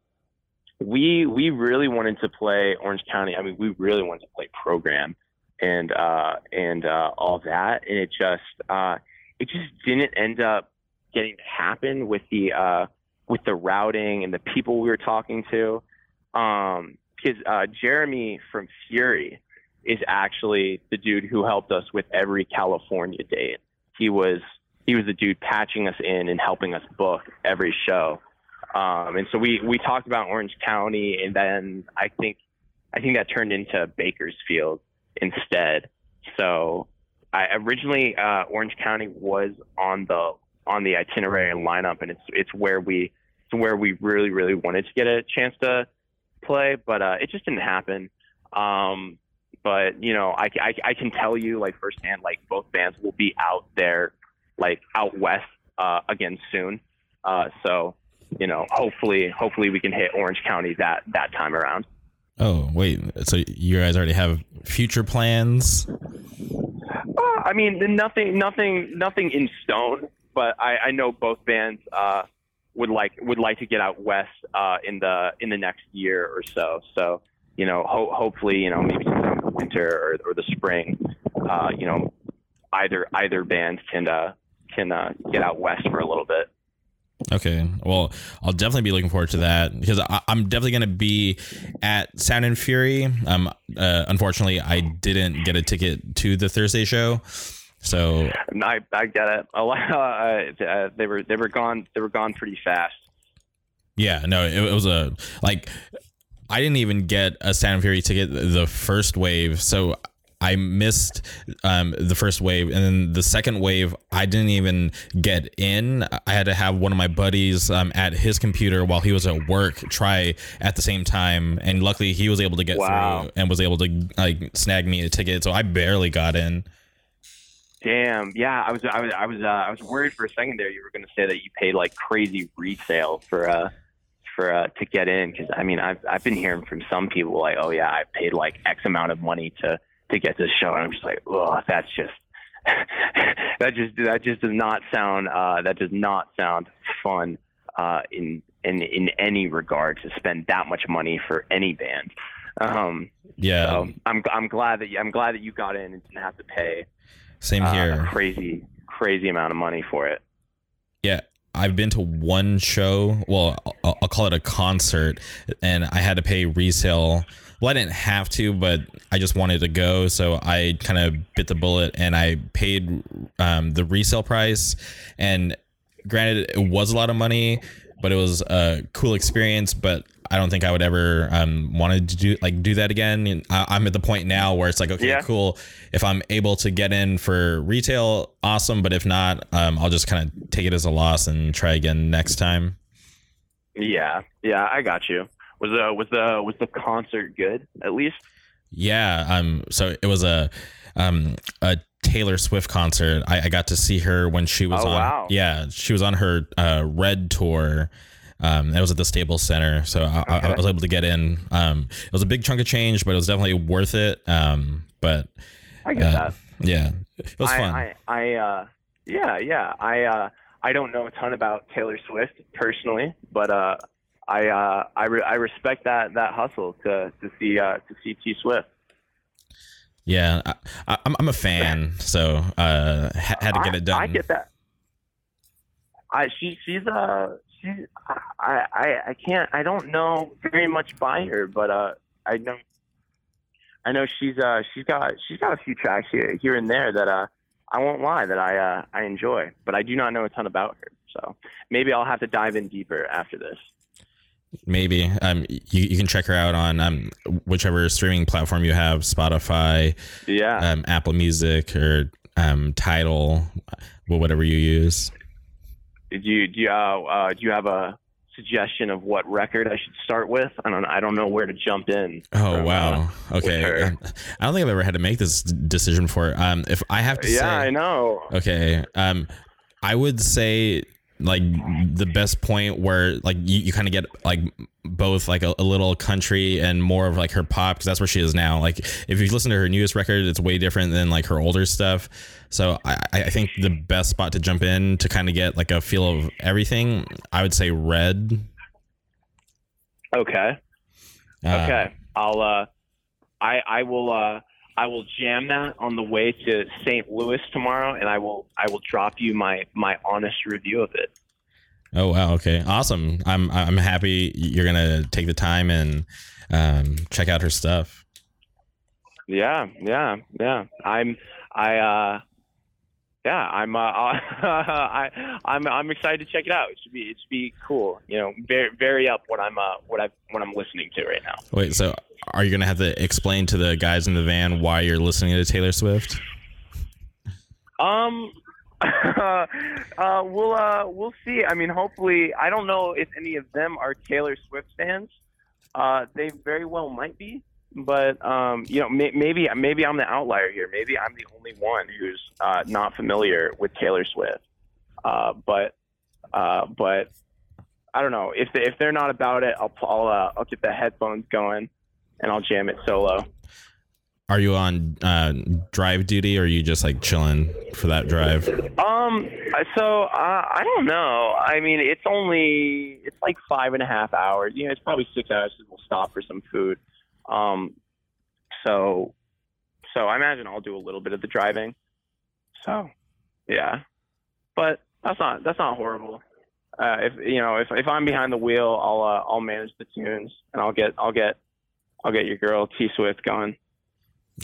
we we really wanted to play Orange County. I mean, we really wanted to play program and uh, and uh, all that, and it just uh, it just didn't end up getting to happen with the uh, with the routing and the people we were talking to. Um, because uh, Jeremy from Fury is actually the dude who helped us with every California date. He was he was the dude patching us in and helping us book every show. Um, and so we, we talked about Orange County, and then I think I think that turned into Bakersfield instead. So I originally uh, Orange County was on the on the itinerary and lineup, and it's it's where we it's where we really really wanted to get a chance to play, but uh, it just didn't happen. Um, but you know, I, I, I can tell you like firsthand, like both bands will be out there, like out west uh, again soon. Uh, so you know, hopefully, hopefully we can hit Orange County that that time around. Oh wait, so you guys already have future plans? Uh, I mean, nothing, nothing, nothing in stone. But I, I know both bands uh, would like would like to get out west uh, in the in the next year or so. So you know, ho- hopefully, you know, maybe sometime in the winter or, or the spring, uh, you know, either either band can uh, can uh, get out west for a little bit. Okay. Well, I'll definitely be looking forward to that because I, am definitely going to be at Sound and Fury. Um, uh, unfortunately, I didn't get a ticket to the Thursday show, so I, I get it. A lot, uh, uh, they were they were gone. They were gone pretty fast. Yeah. No, it, it was a like. I didn't even get a Sound Fury ticket the first wave, so I missed um, the first wave, and then the second wave, I didn't even get in. I had to have one of my buddies um, at his computer while he was at work try at the same time, and luckily he was able to get wow. through and was able to like snag me a ticket. So I barely got in. Damn. Yeah, I was I was I was uh, I was worried for a second there. You were going to say that you paid like crazy resale for uh for uh, to get in because I mean I've I've been hearing from some people like oh yeah I paid like X amount of money to to get this show. And I'm just like, oh, that's just that just that just does not sound uh, that does not sound fun uh, in in in any regard to spend that much money for any band. Um, yeah, so I'm I'm glad that you, I'm glad that you got in and didn't have to pay. Same uh, here. crazy crazy amount of money for it. Yeah, I've been to one show. Well, I'll, I'll, call it a concert, and I had to pay resale well, I didn't have to, but I just wanted to go, so I kind of bit the bullet and I paid um, the resale price. And granted, it was a lot of money, but it was a cool experience. But I don't think I would ever um, wanted to do like do that again. I, am at the point now where it's like, okay, yeah. cool. If I'm able to get in for retail, awesome. But if not, um, I'll just kind of take it as a loss and try again next time. Yeah, yeah, I got you. Was the was the was the concert good at least? Yeah. Um. So it was a um a Taylor Swift concert. I, I got to see her when she was Oh, on. wow. Yeah, she was on her uh, Red tour. Um, it was at the Staples Center, so I, I, I was able to get in. Um, it was a big chunk of change, but it was definitely worth it. Um, but I get uh, that. yeah, it was fun. I, I, uh, yeah, yeah. I, uh, I don't know a ton about Taylor Swift personally, but uh, I, uh, I, re- I respect that that hustle to to see uh, to see T Swift. Yeah, I, I, I'm I'm a fan, so uh, had to get it done. I get that. I she she's uh she I I I can't I don't know very much by her, but uh I know I know she's uh she's got she's got a few tracks here here and there that uh I won't lie that I uh I enjoy, but I do not know a ton about her. So maybe I'll have to dive in deeper after this. Maybe um, you, you can check her out on um, whichever streaming platform you have, Spotify, Yeah. um, Apple Music, or um, Tidal, well, whatever you use. Did you do you uh, uh do you have a suggestion of what record I should start with? I don't I don't know where to jump in. Oh from, wow! uh, Okay. Um, I don't think I've ever had to make this decision before. Um, if I have to yeah, say, I know. Okay. Um, I would say like the best point where like you, you kind of get like both like a, a little country and more of like her pop because that's where she is now. Like if you listen to her newest record, it's way different than like her older stuff. So I, I think the best spot to jump in to kind of get like a feel of everything, I would say Red. Okay. Uh, Okay. I'll uh I I will uh I will jam that on the way to St. Louis tomorrow and I will I will drop you my my honest review of it. Oh wow. Okay. Awesome. I'm I'm happy you're gonna take the time and um, check out her stuff. Yeah, yeah, yeah. I'm I uh yeah, I'm uh I I'm I'm excited to check it out. It should be it should be cool. You know, very very up what I'm uh what I what I'm listening to right now. Wait, so are you gonna have to explain to the guys in the van why you're listening to Taylor Swift? Um, uh, we'll uh, we'll see. I mean, hopefully, I don't know if any of them are Taylor Swift fans. Uh, they very well might be, but um, you know, may- maybe maybe I'm the outlier here. Maybe I'm the only one who's uh, not familiar with Taylor Swift. Uh, but uh, but I don't know if they, if they're not about it. I'll I'll uh, I'll get the headphones going and I'll jam it solo. Are you on uh, drive duty or are you just like chilling for that drive? Um. So uh, I don't know. I mean, it's only it's like five and a half hours. You know, it's probably six hours. We'll stop for some food. Um. So, so I imagine I'll do a little bit of the driving. So, yeah, but that's not that's not horrible. Uh, if you know, if if I'm behind the wheel, I'll uh, I'll manage the tunes and I'll get I'll get I'll get your girl T Swift going.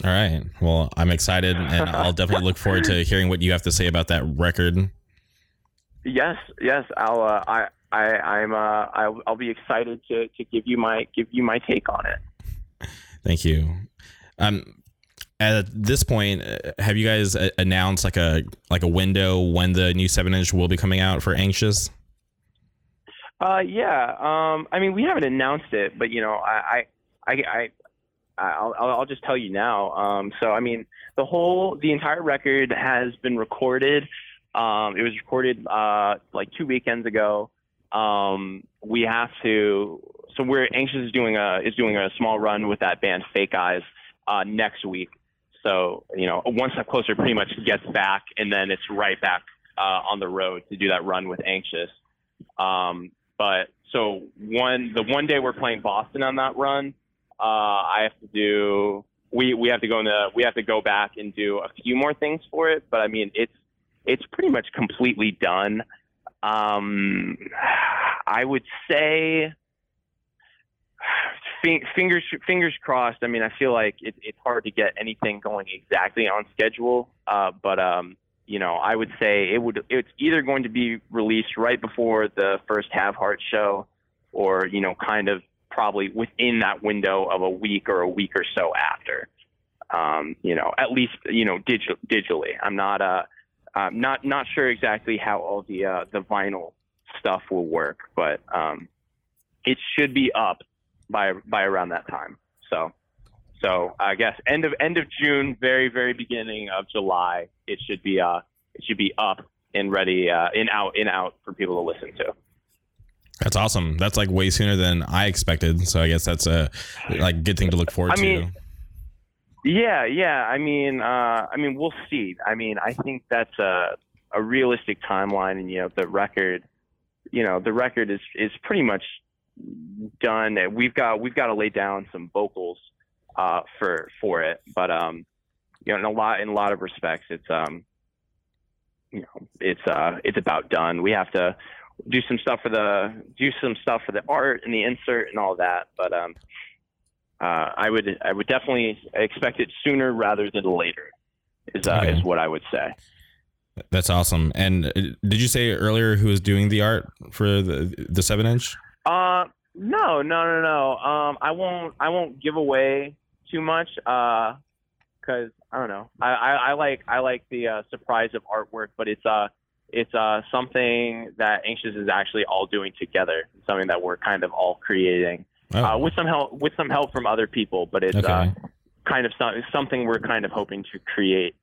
All right. Well, I'm excited and I'll definitely look forward to hearing what you have to say about that record. Yes, yes. I'll. Uh, I. I. I'm. Uh. I'll, I'll be excited to, to give you my give you my take on it. Thank you. Um, at this point, uh, have you guys uh, announced like a like a window when the new seven inch will be coming out for Anxious? Uh. Yeah. Um. I mean, we haven't announced it, but you know, I. I. I. I I'll, I'll I'll just tell you now. Um, so I mean, the whole, the entire record has been recorded. Um, it was recorded uh, like two weekends ago. Um, we have to. So we're anxious is doing a is doing a small run with that band Fake Eyes uh, next week. So you know, one step closer pretty much gets back, and then it's right back uh, on the road to do that run with Anxious. Um, but so one the one day we're playing Boston on that run, uh, I have to do we we have to go in the we have to go back and do a few more things for it. But I mean, it's it's pretty much completely done. Um, I would say fingers fingers crossed. I mean, I feel like it, it's hard to get anything going exactly on schedule. Uh, but um, you know, I would say it would it's either going to be released right before the first Have Heart show, or you know, kind of probably within that window of a week or a week or so after. Um, you know, at least you know digital, digitally. I'm not uh, I'm not not sure exactly how all the uh, the vinyl stuff will work, but um, it should be up by by around that time. So So I guess end of end of June, very very beginning of July, it should be uh it should be up and ready uh, in out in out for people to listen to. That's awesome. That's like way sooner than I expected. So I guess that's a like good thing to look forward I to. mean, Yeah, yeah. I mean, uh, I mean, we'll see. I mean, I think that's a a realistic timeline, and you know, the record, you know, the record is is pretty much done. We've got we've got to lay down some vocals uh, for for it, but um, you know, in a lot in a lot of respects, it's um, you know, it's uh, it's about done. We have to do some stuff for the do some stuff for the art and the insert and all that, but um. Uh, I would I would definitely expect it sooner rather than later. Is uh, Okay. is what I would say. That's awesome. And uh, did you say earlier who was doing the art for the the seven inch? Uh, no, no, no, no. Um, I won't I won't give away too much. Uh, because I don't know. I, I, I like I like the uh, surprise of artwork, but it's uh it's uh something that Anxious is actually all doing together. Something that we're kind of all creating Oh, uh, with some help with some help from other people, but it's uh, kind of some, something we're kind of hoping to create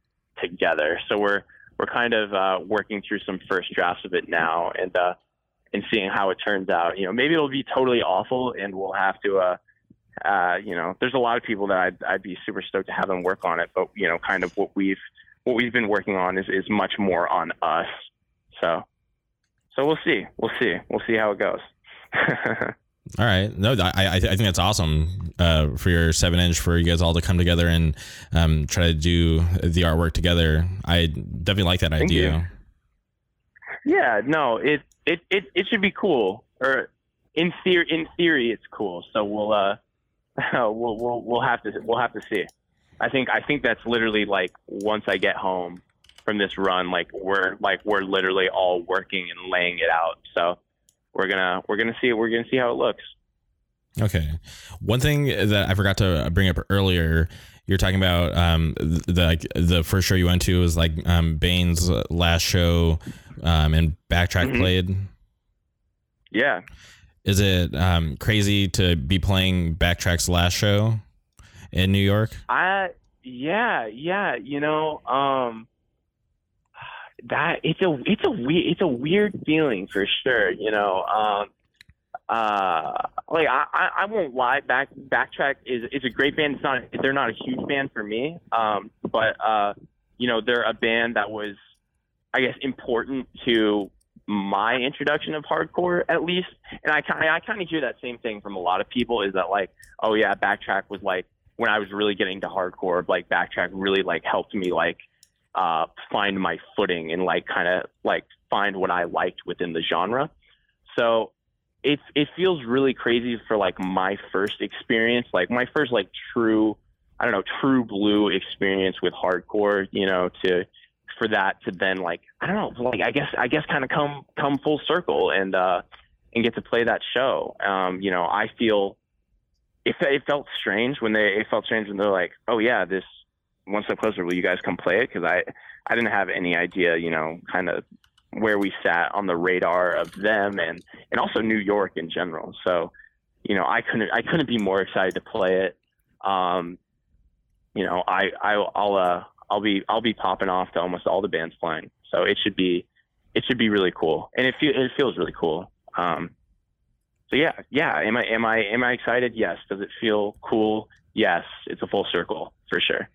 together. So we're we're kind of uh, working through some first drafts of it now, and uh, and seeing how it turns out. You know, maybe it'll be totally awful, and we'll have to. Uh, uh, you know, there's a lot of people that I'd, I'd be super stoked to have them work on it, but you know, kind of what we've what we've been working on is, is much more on us. So, so we'll see, we'll see, we'll see how it goes. All right. No, I I, I think that's awesome uh, for your seven inch for you guys all to come together and um, try to do the artwork together. I definitely like that Thank idea. Yeah, no, it it it, it should be cool. Or in theory, in theory, it's cool. So we'll uh, we'll we'll we'll have to we'll have to see. I think I think that's literally like once I get home from this run, like we're like we're literally all working and laying it out. So we're gonna we're gonna see we're gonna see how it looks. Okay. One thing that I forgot to bring up earlier, you're talking about um, the like, the first show you went to was like um, Bane's last show, um, and Backtrack Mhm. played. Yeah. Is it um, crazy to be playing Backtrack's last show in New York? I yeah yeah you know um that it's a it's a weird it's a weird feeling for sure you know um uh like I I, I won't lie back backtrack is is a great band it's not they're not a huge band for me um but uh you know they're a band that was I guess important to my introduction of hardcore at least and I kind I kind of hear that same thing from a lot of people is that like oh yeah backtrack was like when I was really getting to hardcore, like backtrack really like helped me like uh, find my footing and like kind of like find what I liked within the genre. So it it feels really crazy for like my first experience, like my first like true, I don't know, true blue experience with hardcore. You know, to for that to then like I don't know, like I guess I guess kind of come come full circle and uh, and get to play that show. Um, you know, I feel it, it felt strange when they it felt strange when they're like, oh yeah, this one step closer. Will you guys come play it? Because I I didn't have any idea, you know, kind of where we sat on the radar of them and and also New York in general. So you know, I couldn't I couldn't be more excited to play it. Um, you know, I, I I'll uh I'll be I'll be popping off to almost all the bands playing. So it should be it should be really cool, and it feel, it feels really cool. Um, so yeah, yeah. Am I am I am I excited? Yes. Does it feel cool? Yes. It's a full circle for sure.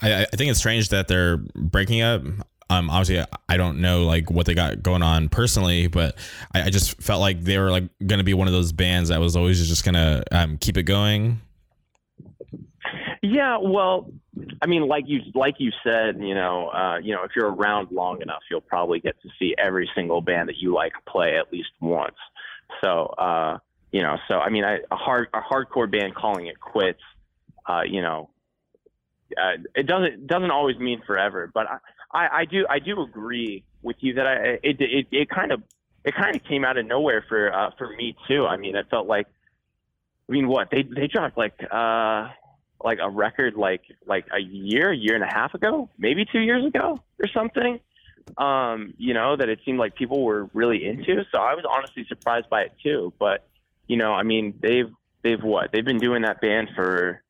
I, I think it's strange that they're breaking up. Um, obviously, I don't know like what they got going on personally, but I, I just felt like they were like going to be one of those bands that was always just gonna um, keep it going. Yeah, well, I mean, like you like you said, you know, uh, you know, if you're around long enough, you'll probably get to see every single band that you like play at least once. So, uh, you know, so I mean, I, a hard a hardcore band calling it quits, uh, you know, uh, it doesn't doesn't always mean forever. But I, I, I do I do agree with you that I it it, it kind of it kind of came out of nowhere for uh, for me too. I mean, it felt like, I mean, what they they dropped like. Uh, like a record like like a year, year and a half ago, maybe two years ago or something. Um, you know, that it seemed like people were really into. So I was honestly surprised by it too. But, you know, I mean they've they've what? They've been doing that band for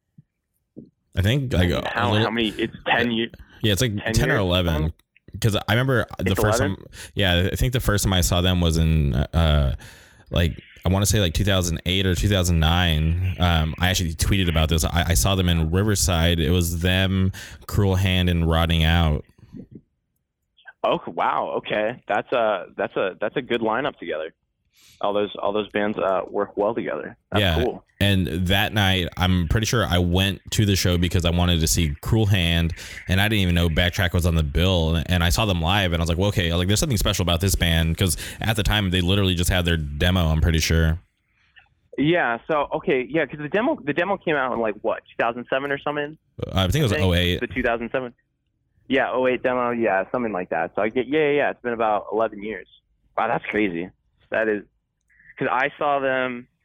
I think like a How, little- how many? It's ten years. yeah, it's like 10 ten, or years? eleven. Because I remember the first 11? time. Yeah, I think the first time I saw them was in uh, like I want to say like 2008 or 2009. Um, I actually tweeted about this. I, I saw them in Riverside. It was them, Cruel Hand, and Rotting Out. Oh wow, okay, that's a that's a that's a good lineup together. All those all those bands uh, work well together. That's Yeah. cool. And that night, I'm pretty sure I went to the show because I wanted to see Cruel Hand, and I didn't even know Backtrack was on the bill. And I saw them live, and I was like, well, okay, like there's something special about this band because at the time they literally just had their demo. I'm pretty sure. Yeah. So okay, yeah, because the demo the demo came out in like what 2007 or something. I think it was think 08. The 2007. Yeah, 08 demo. Yeah, something like that. So I get yeah yeah. yeah, It's been about 11 years. Wow, that's crazy. That is because I saw them.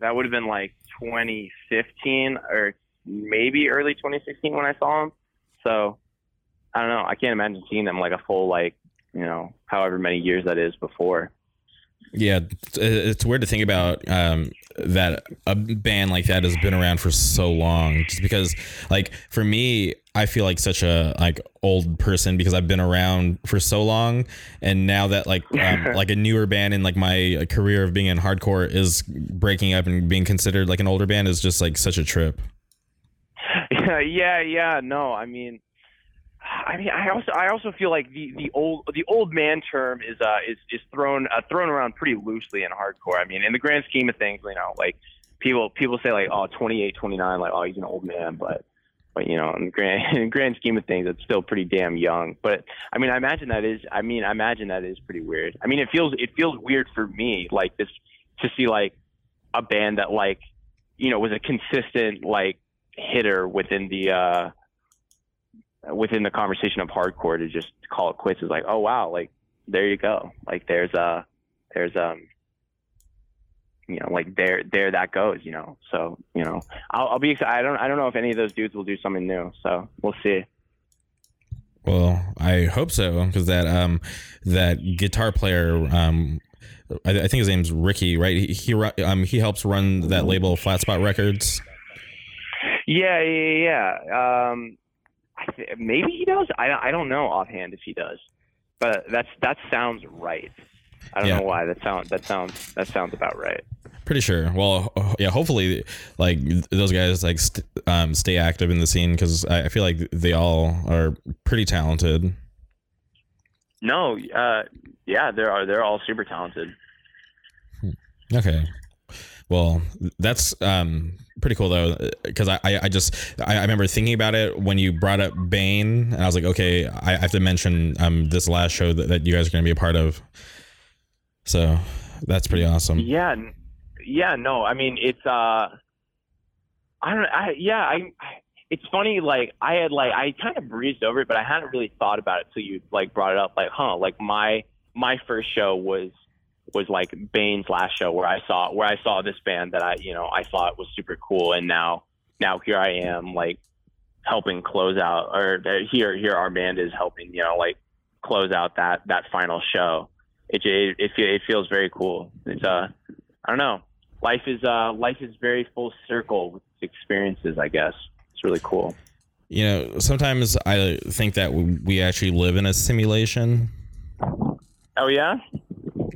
That would have been like 2015 or maybe early 2016 when I saw them. So I don't know. I can't imagine seeing them like a full like you know however many years that is before. Yeah, it's- weird to think about um, that a band like that has been around for so long. Just because, like, for me, I feel like such a like old person because I've been around for so long, and now that like um, like a newer band in like my career of being in hardcore is breaking up and being considered like an older band is just like such a trip. Yeah, yeah, yeah. No, I mean, I mean, I also, I also feel like the, the old, the old man term is, uh, is, is thrown, uh, thrown around pretty loosely in hardcore. I mean, in the grand scheme of things, you know, like people, people say like, oh, 28, 29, like, oh, he's an old man, but, but you know, in the grand, in the grand scheme of things, it's still pretty damn young. But I mean, I imagine that is, I mean, I imagine that is pretty weird. I mean, it feels, it feels weird for me, like this, to see like a band that like, you know, was a consistent like hitter within the uh within the conversation of hardcore to just call it quits is like oh wow like there you go like there's a there's um you know like there there that goes you know so you know I'll, I'll be excited I don't I don't know if any of those dudes will do something new so we'll see Well, I hope so because that um that guitar player um I, I think his name's Ricky, right? He, he um he helps run that label Flatspot Records. yeah yeah yeah um I th- maybe he does I I don't know offhand if he does but that's that sounds right I don't Yeah. know why that sounds that sounds that sounds about right Pretty sure. Well, yeah. Hopefully, like those guys like st- um, stay active in the scene because I, I feel like they all are pretty talented. No, uh, yeah, there are. They're all super talented. Okay. Well, that's um pretty cool though because I, I I just I, I remember thinking about it when you brought up Bane and I was like okay I, I have to mention um this last show that, that you guys are going to be a part of. So that's pretty awesome. Yeah, yeah. No, I mean it's. uh I don't. I yeah. I. I it's funny. Like I had like I kind of breezed over it, but I hadn't really thought about it till you like brought it up. Like, huh? Like my my first show was was like Bane's last show where I saw where I saw this band that I you know I thought was super cool, and now now here I am like helping close out or here here our band is helping you know like close out that that final show. It it it, it feels very cool. It's uh I don't know. Life is uh life is very full circle with experiences. I guess it's really cool. You know, sometimes I think that we actually live in a simulation. Oh yeah.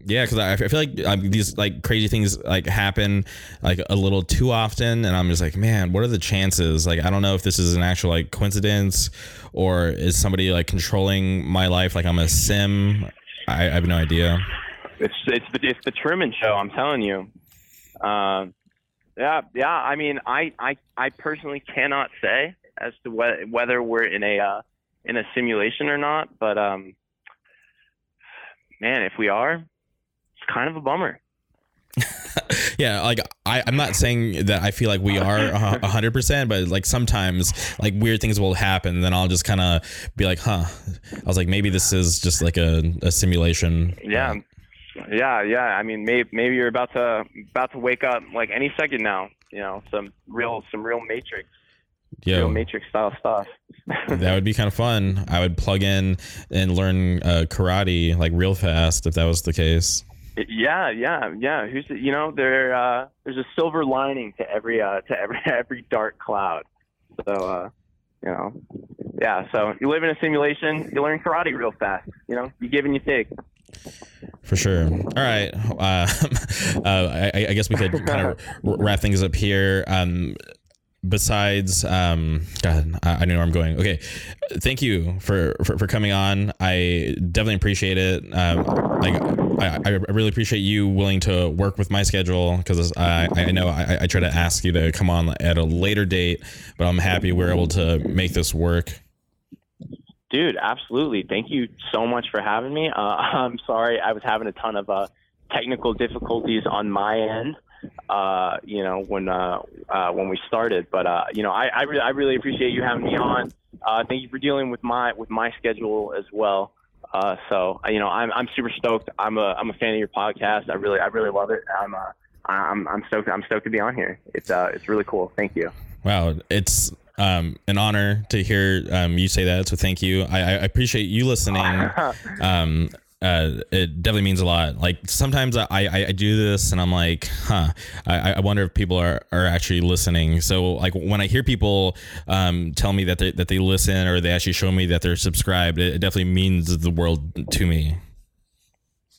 Yeah, because I, I feel like um, these like crazy things like happen like a little too often, and I'm just like, man, what are the chances? Like, I don't know if this is an actual like coincidence, or is somebody like controlling my life like I'm a sim. I, I have no idea. It's it's the it's the Truman Show. I'm telling you. Um, yeah, yeah. I mean, I I I personally cannot say as to whether whether we're in a uh, in a simulation or not, but um, man, if we are, kind of a bummer. yeah, like I, I'm not saying that I feel like we are hundred percent, but like sometimes like weird things will happen, and then I'll just kind of be like, huh. I was like, maybe this is just like a, a simulation. Yeah, yeah, yeah. I mean, maybe maybe you're about to about to wake up like any second now. You know, some real some real Matrix, real Matrix style stuff. that would be kind of fun. I would plug in and learn uh, karate like real fast if that was the case. Yeah, yeah, yeah. Who's you know there? Uh, there's a silver lining to every uh, to every every dark cloud. So uh, you know, yeah. So you live in a simulation, you learn karate real fast. You know, you give and you take. For sure. All right. Uh, uh, I, I, guess we could kind of wrap things up here. Um, besides um god I, I, know where i'm going. Okay. Thank you for for, for coming on. I definitely appreciate it. Um like I, I really appreciate you willing to work with my schedule because I, I know I, I try to ask you to come on at a later date but i'm happy we're able to make this work. Dude absolutely. Thank you so much for having me. Uh, i'm sorry i was having a ton of uh technical difficulties on my end uh, you know, when uh, uh, when we started. But uh, you know, I I, re- I really appreciate you having me on. Uh, thank you for dealing with my with my schedule as well. Uh, so you know, I'm I'm super stoked. I'm a I'm a fan of your podcast. I really I really love it. I'm uh, I'm I'm stoked I'm stoked to be on here. It's uh it's really cool. Thank you. Wow, it's um, an honor to hear um, you say that. So thank you. I, I appreciate you listening. um, uh, it definitely means a lot. Like sometimes I, I, I do this and I'm like, huh, I, I wonder if people are, are actually listening. So like when I hear people um, tell me that they, that they listen or they actually show me that they're subscribed, it, it definitely means the world to me.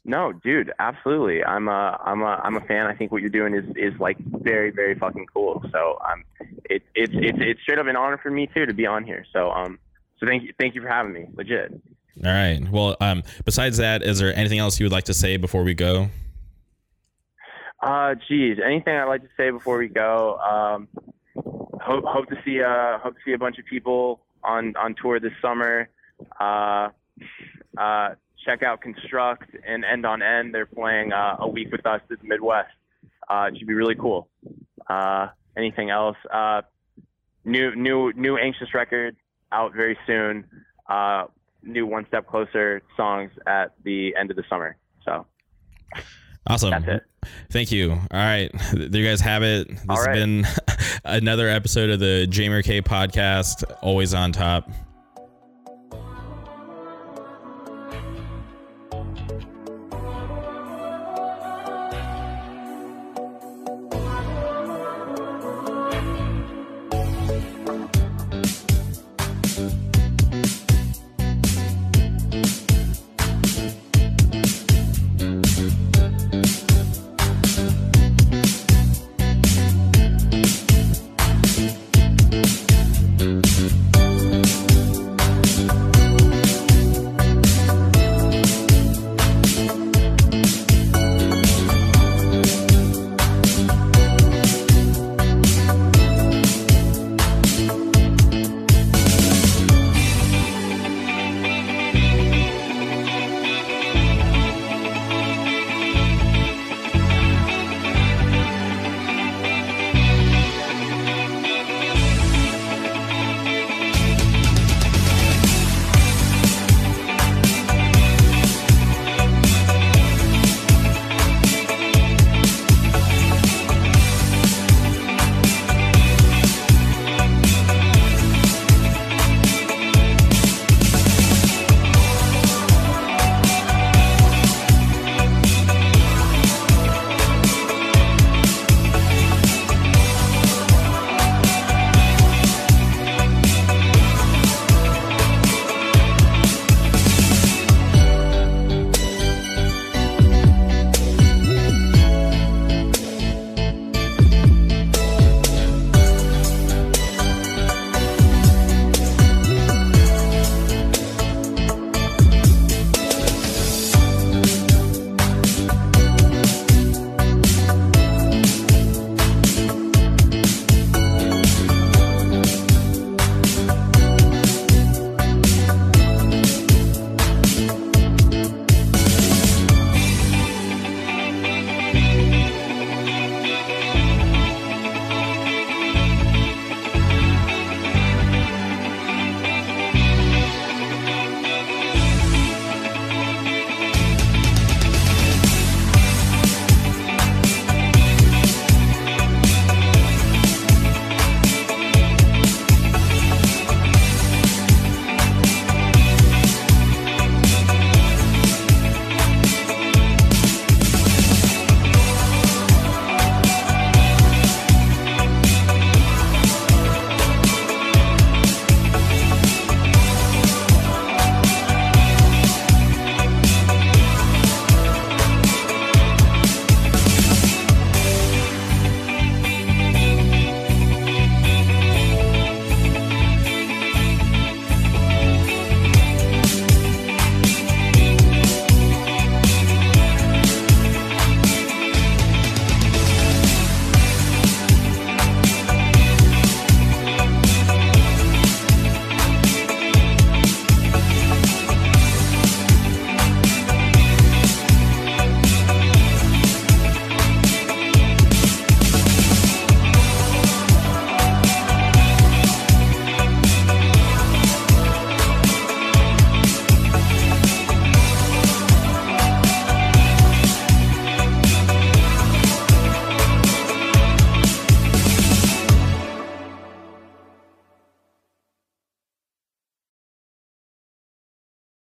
No, dude, absolutely. I'm a, I'm a, I'm a fan. I think what you're doing is, is like very, very fucking cool. So um, it, it's, it's, it's straight up an honor for me too to be on here. So um, so thank you, thank you for having me. Legit. All right. Well, um, besides that, is there anything else you would like to say before we go? Uh, geez, anything I'd like to say before we go? Um, hope hope to see uh hope to see a bunch of people on on tour this summer. Uh, uh, check out Construct and End on End. They're playing uh, a week with us in the Midwest. Uh, it should be really cool. Uh, anything else? Uh, new new new Anxious record out very soon. Uh, new One Step Closer songs at the end of the summer. So awesome. That's it. Thank you. All right. There you guys have it. This has been another episode of the Jamer K podcast, always on top.